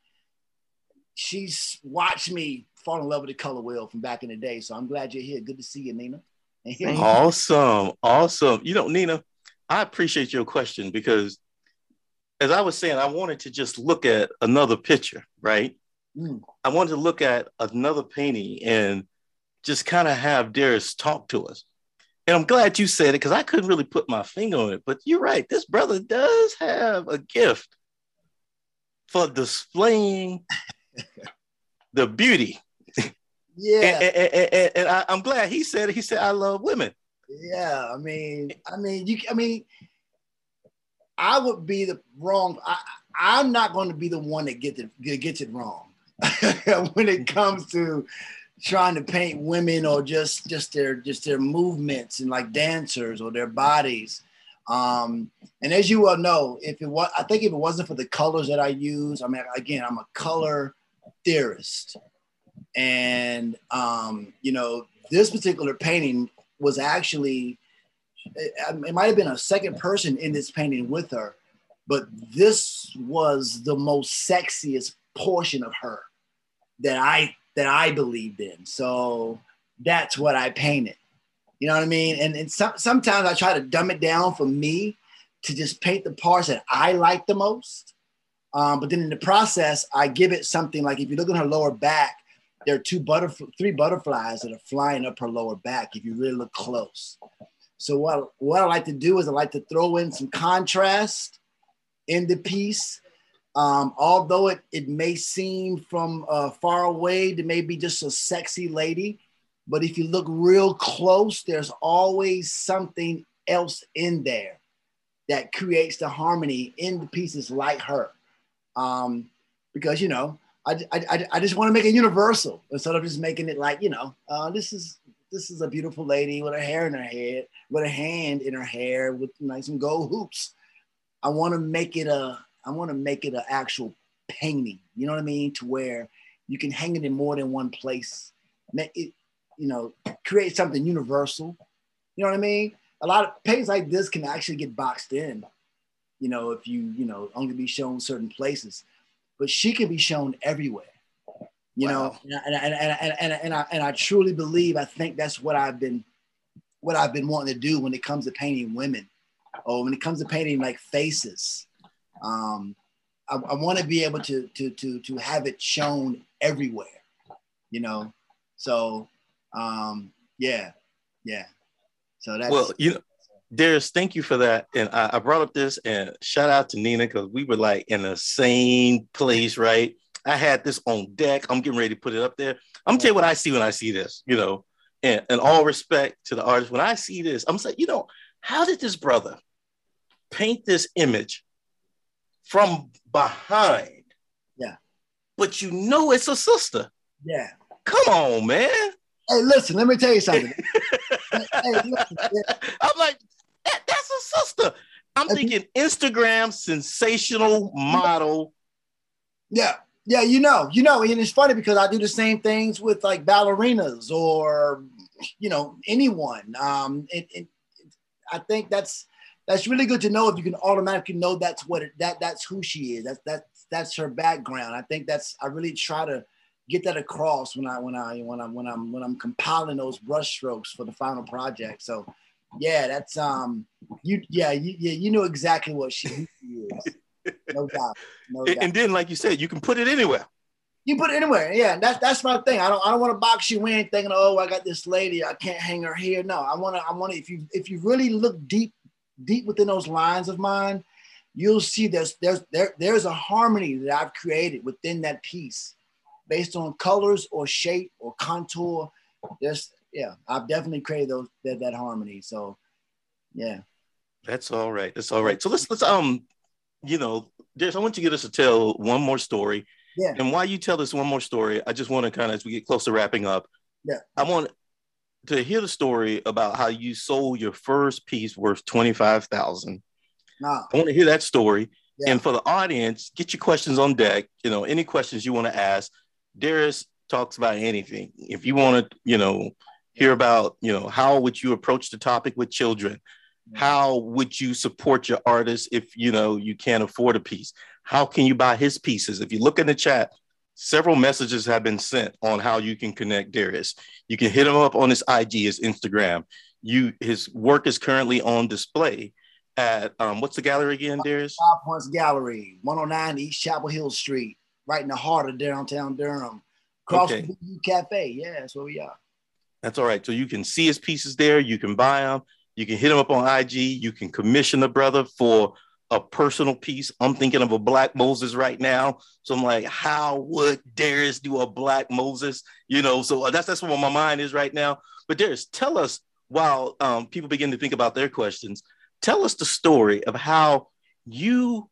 she's watched me fall in love with the color wheel from back in the day. So I'm glad you're here. Good to see you, Nina. awesome. Awesome. You know, Nina, I appreciate your question because as I was saying, I wanted to just look at another picture, right? Mm. I wanted to look at another painting and just kind of have Darius talk to us. And I'm glad you said it because I couldn't really put my finger on it. But you're right. This brother does have a gift for displaying the beauty. Yeah. and, and, and, and I, am glad he said it. He said, I love women. Yeah. I mean, I mean, you, I mean, I would be the wrong. I, I'm not going to be the one that gets it, gets it wrong when it comes to trying to paint women or just just their just their movements and like dancers or their bodies. Um, and as you well know, if it was, I think if it wasn't for the colors that I use, I mean, again, I'm a color theorist. And, um, you know, this particular painting was actually, it, it might have been a second person in this painting with her, but this was the most sexiest portion of her that I that I believed in. So that's what I painted. You know what I mean? And, and some, sometimes I try to dumb it down for me to just paint the parts that I like the most. Um, but then in the process, I give it something like if you look at her lower back, there are two butterf- three butterflies that are flying up her lower back if you really look close. So what, what I like to do is I like to throw in some contrast in the piece. Um, although it, it may seem from uh, far away to maybe just a sexy lady, but if you look real close, there's always something else in there that creates the harmony in the pieces like her um, because you know I, I, I just want to make it universal instead of just making it like you know uh, this is this is a beautiful lady with her hair in her head with a hand in her hair with nice and gold hoops. I want to make it a I want to make it an actual painting. You know what I mean? To where you can hang it in more than one place. Make it you know create something universal. You know what I mean? A lot of paintings like this can actually get boxed in, you know, if you, you know, only be shown certain places. But she can be shown everywhere. You wow. know, and, and, and, and, and, and, I, and I truly believe, I think that's what I've been, what I've been wanting to do when it comes to painting women or when it comes to painting like faces. Um, I, I want to be able to, to, to, to have it shown everywhere, you know? So, um, yeah, yeah. So that's well, you know, Darius, thank you for that. And I, I brought up this and shout out to Nina because we were like in the same place, right? I had this on deck. I'm getting ready to put it up there. I'm gonna tell you what I see when I see this, you know, and, and all respect to the artist. When I see this, I'm saying, you know, how did this brother paint this image from behind? Yeah. But you know it's a sister. Yeah. Come on, man. Hey, listen, let me tell you something. hey, listen, yeah. I'm like, that, that's a sister. I'm thinking Instagram sensational model. Yeah, yeah, you know, you know, and it's funny because I do the same things with like ballerinas or you know anyone. Um, it, it, I think that's that's really good to know if you can automatically know that's what it, that that's who she is. That's that's that's her background. I think that's I really try to get that across when I when I when I when I'm when I'm compiling those brushstrokes for the final project. So yeah, that's um you yeah you yeah you know exactly what she, is. No doubt. No doubt. And then like you said, you can put it anywhere. You put it anywhere. Yeah, that's that's my thing. I don't I don't want to box you in thinking, oh, I got this lady, I can't hang her here. No, I want to I want to if you if you really look deep deep within those lines of mine, you'll see there's there's there there's a harmony that I've created within that piece based on colors or shape or contour. There's yeah, I've definitely created those that, that harmony. So yeah. That's all right. That's all right. So let's let's um, you know, Darius, I want you to get us to tell one more story. Yeah. And while you tell us one more story, I just want to kind of as we get close to wrapping up, yeah, I want to hear the story about how you sold your first piece worth twenty five thousand. Nah. I want to hear that story. Yeah. And for the audience, get your questions on deck. You know, any questions you want to ask. Darius talks about anything. If you want to, you know, hear about, you know, how would you approach the topic with children? How would you support your artist if you know you can't afford a piece? How can you buy his pieces? If you look in the chat, several messages have been sent on how you can connect Darius. You can hit him up on his IG, his Instagram. You his work is currently on display at um, what's the gallery again, Darius? Five Points Gallery, 109 East Chapel Hill Street right in the heart of downtown Durham, across okay. the cafe. Yeah, that's where we are. That's all right. So you can see his pieces there. You can buy them. You can hit him up on IG. You can commission the brother for a personal piece. I'm thinking of a Black Moses right now. So I'm like, how would Darius do a Black Moses? You know, so that's that's what my mind is right now. But Darius, tell us while um, people begin to think about their questions, tell us the story of how you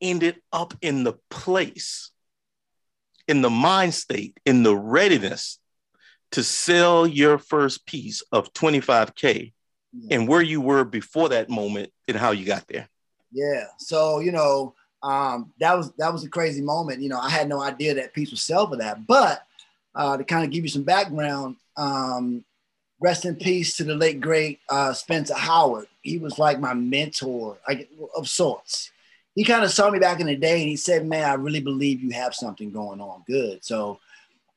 ended up in the place in the mind state, in the readiness to sell your first piece of 25K yeah. and where you were before that moment and how you got there. Yeah. So, you know, um, that was that was a crazy moment. You know, I had no idea that piece would sell for that. But uh, to kind of give you some background, um, rest in peace to the late great uh, Spencer Howard. He was like my mentor, like of sorts he kind of saw me back in the day and he said, Man, I really believe you have something going on good. So,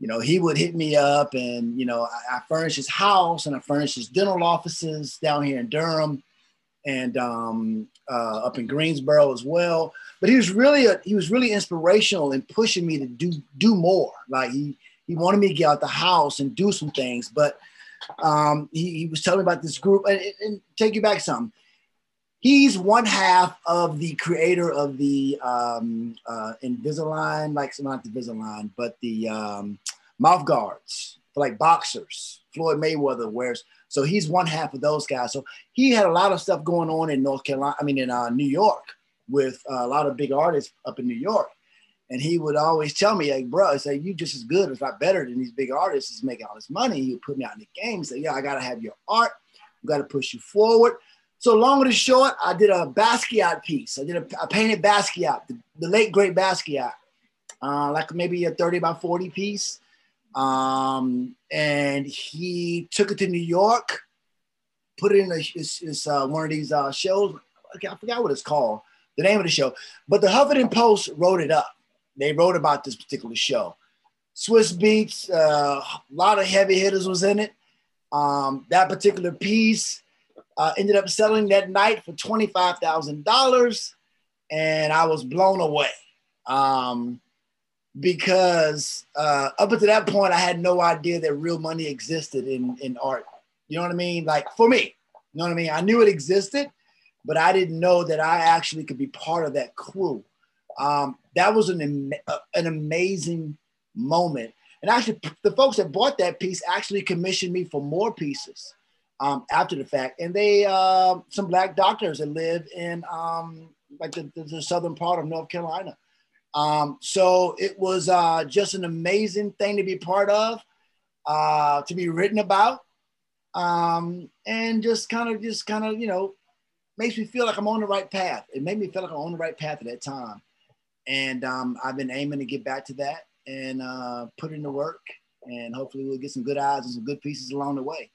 you know, he would hit me up and, you know, I, I furnished his house and I furnished his dental offices down here in Durham and um, uh, up in Greensboro as well. But he was really a, he was really inspirational in pushing me to do do more. Like he he wanted me to get out the house and do some things. But um, he, he was telling me about this group and, and take you back some he's one half of the creator of the um, uh, Invisalign, like not the Invisalign, but the um, mouth guards for like boxers. Floyd Mayweather wears. So he's one half of those guys. So he had a lot of stuff going on in North Carolina. I mean, in uh, New York with uh, a lot of big artists up in New York. And he would always tell me, like, bro, say you just as good, if not better than these big artists is making all this money. He would put me out in the game. Said, yeah, I got to have your art. We got to push you forward. So long and short, I did a Basquiat piece. I did a, I painted Basquiat, the, the late great Basquiat, uh, like maybe a 30 by 40 piece. Um, and he took it to New York, put it in a, uh, one of these uh, shows. I forgot what it's called, the name of the show. But the Huffington Post wrote it up. They wrote about this particular show. Swizz Beatz, uh, a lot of heavy hitters was in it. Um, that particular piece uh, ended up selling that night for $25,000 and I was blown away. Um, because uh, up until that point, I had no idea that real money existed in, in art. You know what I mean? Like for me, you know what I mean? I knew it existed, but I didn't know that I actually could be part of that crew. Um, that was an, uh, an amazing moment. And actually, the folks that bought that piece actually commissioned me for more pieces um, after the fact. And they, uh, some black doctors that live in um, like the, the, southern part of North Carolina. Um, so it was uh, just an amazing thing to be part of, uh, to be written about, um, and just kind of, just kind of, you know, makes me feel like I'm on the right path. It made me feel like I'm on the right path at that time, and um, I've been aiming to get back to that and uh, put in the work, and hopefully we'll get some good eyes and some good pieces along the way.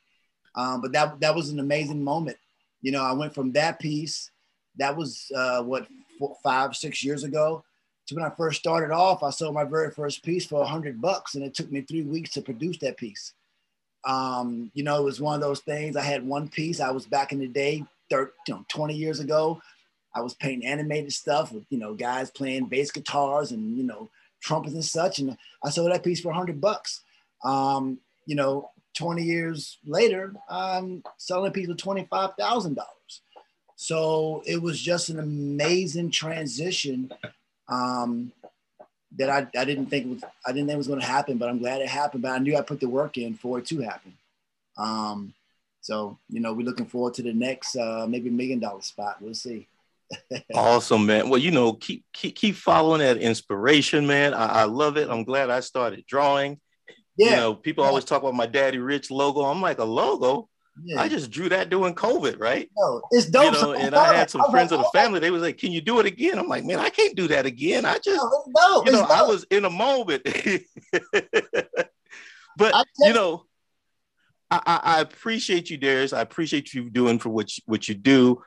Um, but that that was an amazing moment. You know, I went from that piece that was uh, what four, five, six years ago. So when I first started off, I sold my very first piece for a hundred bucks, and it took me three weeks to produce that piece. Um, you know, it was one of those things. I had one piece. I was back in the day, 30, you know, 20 years ago. I was painting animated stuff with, you know, guys playing bass guitars and, you know, trumpets and such. And I sold that piece for a hundred bucks. Um, you know, 20 years later, I'm selling a piece for $25,000. So it was just an amazing transition um, that I, I didn't think was I didn't think it was going to happen, but I'm glad it happened. But I knew I put the work in for it to happen. Um, so you know, we're looking forward to the next uh, maybe million dollar spot. We'll see. awesome, man. Well, you know, keep keep keep following that inspiration, man. I, I love it. I'm glad I started drawing. Yeah. You know, people always talk about my daddy rich logo. I'm like a logo. Yeah. I just drew that during COVID, right? No, it's dope. You know, and I had some I friends like, of the family. They was like, "Can you do it again?" I'm like, "Man, I can't do that again." I just, no, you know, I was in a moment. but you know, I, I, appreciate you, Darius. I appreciate you doing for what you, what you do.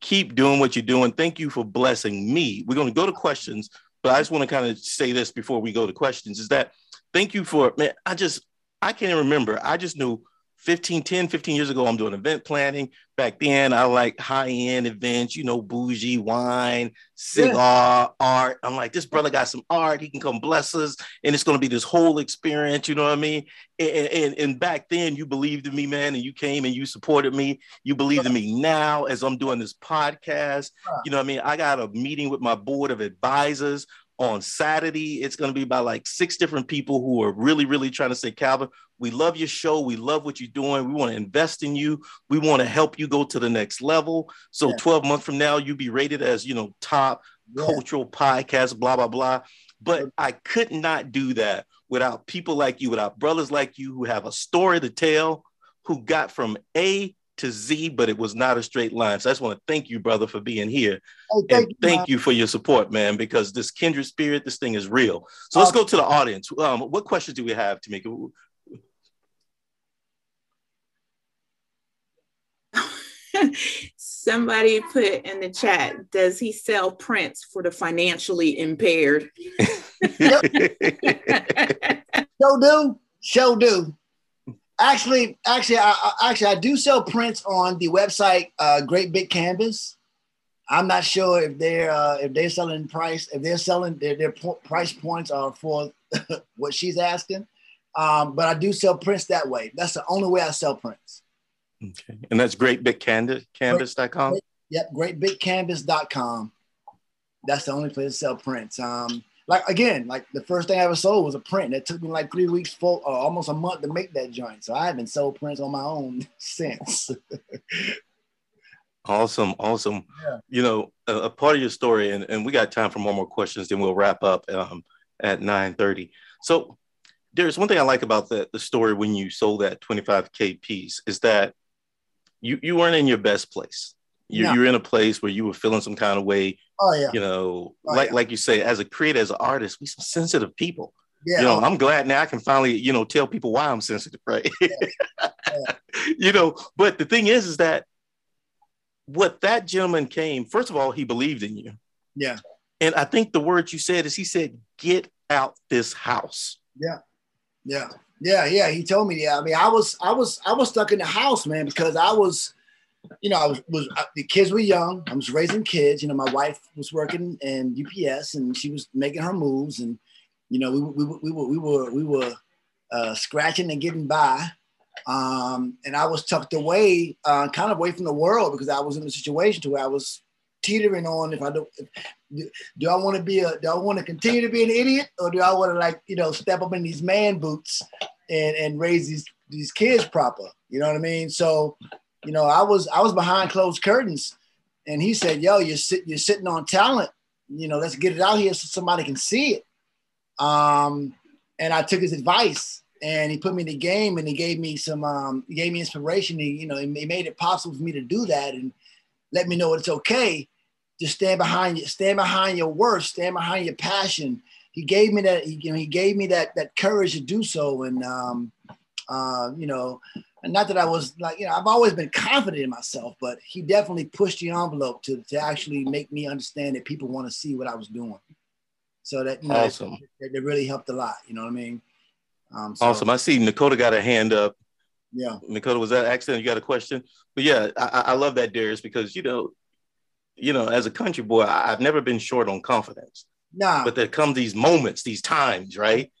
Keep doing what you're doing. Thank you for blessing me. We're going to go to questions, but I just want to kind of say this before we go to questions: is that thank you for man. I just I can't remember. I just knew 15, 10, 15 years ago, I'm doing event planning. Back then, I like high end events, you know, bougie wine, cigar, yeah. art. I'm like, this brother got some art. He can come bless us, and it's going to be this whole experience. You know what I mean? And, and, and back then, you believed in me, man, and you came and you supported me. You believe in me now as I'm doing this podcast. You know what I mean? I got a meeting with my board of advisors on Saturday. It's going to be by like six different people who are really, really trying to say, Calvin, we love your show. We love what you're doing. We want to invest in you. We want to help you go to the next level. So yeah. 12 months from now, you'll be rated as, you know, top yeah. cultural podcast, blah, blah, blah. But I could not do that without people like you, without brothers like you who have a story to tell, who got from A to Z, but it was not a straight line. So I just want to thank you, brother, for being here. Oh, thank and you, thank man. you for your support, man, because this kindred spirit, this thing is real. So let's go to the audience. Um, what questions do we have to make? Somebody put in the chat, does he sell prints for the financially impaired? Show do. Show do. Actually, actually, I, actually, I do sell prints on the website uh, Great Big Canvas. I'm not sure if they're uh, if they're selling price if they're selling their, their po- price points are for what she's asking, um, but I do sell prints that way. That's the only way I sell prints. Okay, and that's great big canvas greatbigcanvas.com. Great, yep, greatbigcanvas.com. That's the only place to sell prints. Um, like again, like the first thing I ever sold was a print. It took me like three weeks, full, or almost a month to make that joint. So I haven't sold prints on my own since. awesome, awesome. Yeah. You know, a, a, part of your story, and, and we got time for more more questions. Then we'll wrap up um, at nine thirty. So there's one thing I like about the the story when you sold that twenty five k piece is that you you weren't in your best place. You, no. You're in a place where you were feeling some kind of way Oh yeah. You know, oh, like yeah. like you say, as a creator, as an artist, we some sensitive people. Yeah. You know, I'm glad now I can finally, you know, tell people why I'm sensitive, right? Yeah. Yeah. you know, but the thing is, is that what that gentleman came, first of all, he believed in you. Yeah. And I think the word you said is he said, get out this house. Yeah. Yeah. Yeah. Yeah. He told me, yeah. I mean, I was, I was, I was stuck in the house, man, because I was, you know, I was, was I, the kids were young. I was raising kids. You know, my wife was working in UPS and she was making her moves. And, you know, we, we, we, we were, we were, we were uh, scratching and getting by. Um, and I was tucked away, uh, kind of away from the world because I was in a situation to where I was teetering on if I do, do, do I want to be a, do I want to continue to be an idiot or do I want to like, you know, step up in these man boots and, and raise these, these kids proper? You know what I mean? So, you know, I was, I was behind closed curtains. And he said, yo, you're, sit, you're sitting on talent. You know, let's get it out here so somebody can see it. Um, and I took his advice and he put me in the game and he gave me some um, he gave me inspiration. He you know he made it possible for me to do that and let me know it's okay. Just stand behind you stand behind your worth stand behind your passion. He gave me that you know he gave me that that courage to do so. And um, uh, you know and not that I was like you know I've always been confident in myself but he definitely pushed the envelope to to actually make me understand that people want to see what I was doing so that you know awesome. that, that really helped a lot you know what I mean um, so, awesome. I see Nakota got a hand up. Yeah. Nakota, was that accident? You got a question? But yeah, I, I love that, Darius, because you know, you know, as a country boy, I, have never been short on confidence. Nah. But there come these moments, these times, right?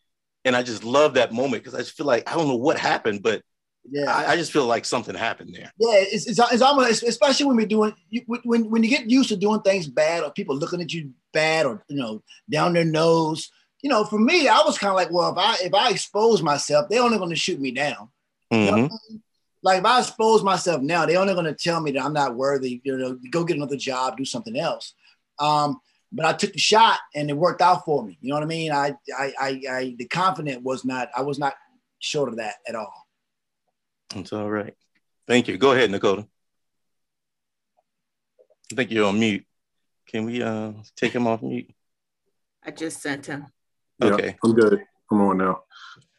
And I just love that moment because I just feel like I don't know what happened, but yeah, I, I, just feel like something happened there. Yeah, it's, it's, it's almost especially when we're doing when when you get used to doing things bad or people looking at you bad or you know down their nose you know, for me, I was kind of like, well, if I if I expose myself, they're only going to shoot me down. Mm-hmm. You know like if I expose myself now, they're only going to tell me that I'm not worthy. You know, go get another job, do something else. Um, but I took the shot and it worked out for me. You know what I mean? I, I, I, I the confident was not. I was not short of that at all. That's all right. Thank you. Go ahead, Nakota. I think you're on mute. Can we uh take him off mute? I just sent him. Okay. Yeah, I'm good. I'm on now.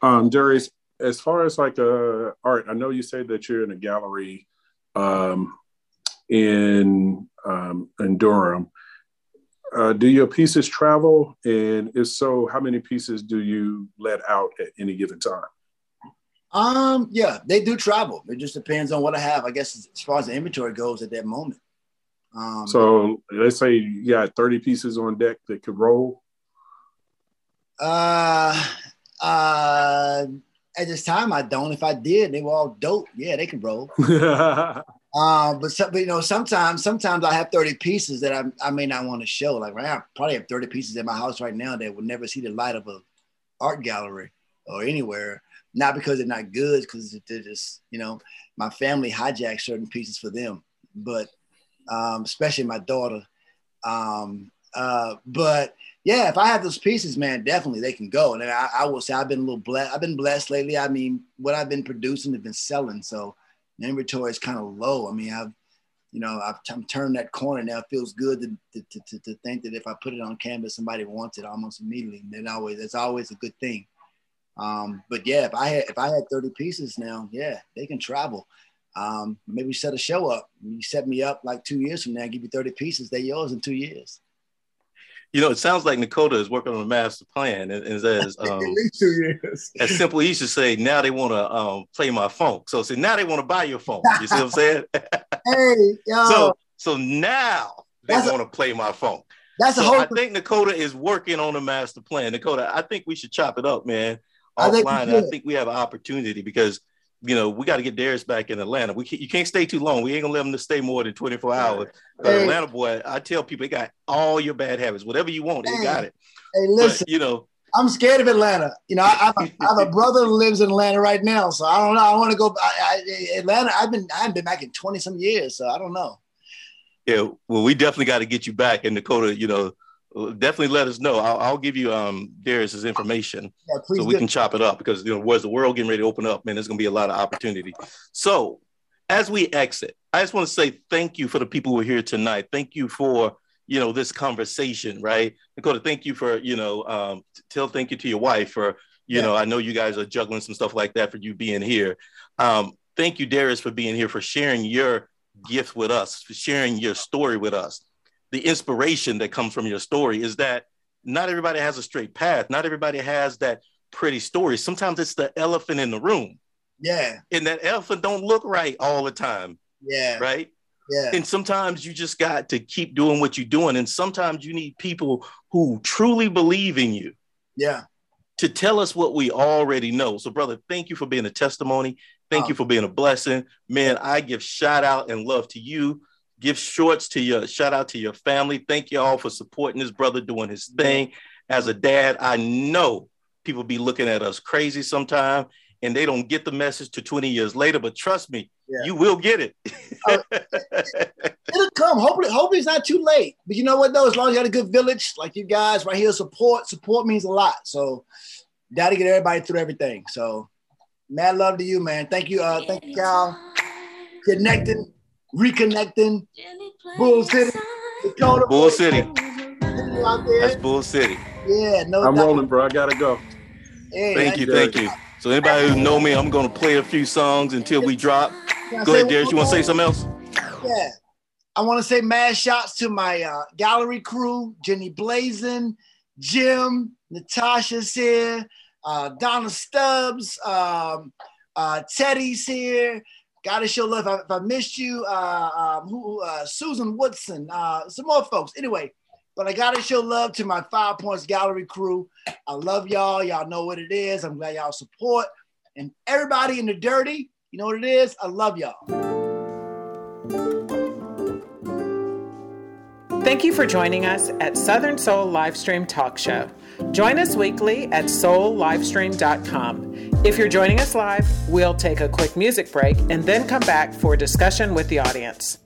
Um, Darius, as far as like uh, art, I know you say that you're in a gallery um, in um, in Durham. Uh, do your pieces travel? And if so, how many pieces do you let out at any given time? Um, yeah, they do travel. It just depends on what I have, I guess, as far as the inventory goes at that moment. Um, so let's say you got 30 pieces on deck that could roll. Uh, uh, at this time, I don't. If I did, they were all dope. Yeah, they can roll. uh, but, some, but you know, sometimes, sometimes I have 30 pieces that I, I may not want to show. Like right now, I probably have 30 pieces in my house right now that would never see the light of a art gallery or anywhere. Not because they're not good, because they're just, you know, my family hijacks certain pieces for them. But um, especially my daughter. Um, uh, but yeah, if I have those pieces, man, definitely they can go. And I, I will say I've been a little blessed. I've been blessed lately. I mean, what I've been producing has been selling. So inventory is kind of low. I mean, I've, you know, I've I'm turned that corner now. It feels good to, to, to, to think that if I put it on canvas, somebody wants it almost immediately. And then always, that's always a good thing. Um, but yeah, if I had, if I had 30 pieces now, yeah, they can travel. Um, maybe set a show up. You set me up like two years from now, give you 30 pieces. They're yours in two years you know, it sounds like Nakota is working on a master plan, and, and as um, two years. as simple he used to say, now they want to um, play my phone. So, see, now they want to buy your phone. You see what I'm saying? hey, yo. So, so now they want to play my phone. That's so a whole. I think Nakota is working on a master plan. Nakota, I think we should chop it up, man. Offline, I think, I think we have an opportunity because you know, we got to get Darius back in Atlanta. We can't, you can't stay too long. We ain't gonna let him to stay more than 24 hours. Hey. Atlanta boy, I tell people, they got all your bad habits. Whatever you want, hey. they got it. Hey, listen, but, you know, I'm scared of Atlanta. You know, I, I, have, a, I, have a brother who lives in Atlanta right now, so I don't know. I want to go. I, Atlanta. I've been I haven't been back in 20 some years, so I don't know. Yeah, well, we definitely got to get you back. in Dakota. you know, definitely let us know. I'll, I'll give you um Darius's information yeah, so we do. can chop it up because you know where's the world getting ready to open up, man, there's gonna be a lot of opportunity. So as we exit, I just want to say thank you for the people who are here tonight. Thank you for you know, this conversation, right? Dakota, thank you for, you know, um, tell thank you to your wife for, you yeah. know, I know you guys are juggling some stuff like that for you being here. Um, thank you, Darius, for being here, for sharing your gift with us, for sharing your story with us. The inspiration that comes from your story is that not everybody has a straight path. Not everybody has that pretty story. Sometimes it's the elephant in the room. Yeah. And that elephant don't look right all the time. Yeah. Right? Yeah. And sometimes you just got to keep doing what you're doing. And sometimes you need people who truly believe in you. Yeah. To tell us what we already know. So, brother, thank you for being a testimony. Thank oh. you for being a blessing. Man, I give shout out and love to you. Give shorts to your shout out to your family. Thank you all for supporting this brother doing his thing. As a dad, I know people be looking at us crazy sometimes and they don't get the message to 20 years later. But trust me, yeah. you will get it. uh, it'll come. Hopefully, hopefully it's not too late. But you know what though? As long as you got a good village like you guys right here, support, support means a lot. So gotta get everybody through everything. So mad love to you, man. Thank you. Uh thank you, Cal. Connecting, reconnecting. Bull City. Dakota, Bull City. That's Bull City. Yeah, no. I'm doubt. rolling, bro. I gotta go. Hey, thank you, thank you. So anybody who know me, I'm gonna play a few songs until we drop. Go ahead, Darius. You want to say something else? Yeah. I want to say mad shots to my uh, gallery crew, Jenny Blazin, Jim, Natasha's here, uh, Donna Stubbs, um, uh, Teddy's here. Gotta show love. If I, missed you, uh, um, who, uh, Susan Woodson, uh, some more folks. Anyway, but I gotta show love to my Five Points Gallery crew. I love y'all. Y'all know what it is. I'm glad y'all support. And everybody in the dirty, you know what it is? I love y'all. Thank you for joining us at Southern Soul Livestream Talk Show. Join us weekly at soullivestream.com. If you're joining us live, we'll take a quick music break and then come back for discussion with the audience.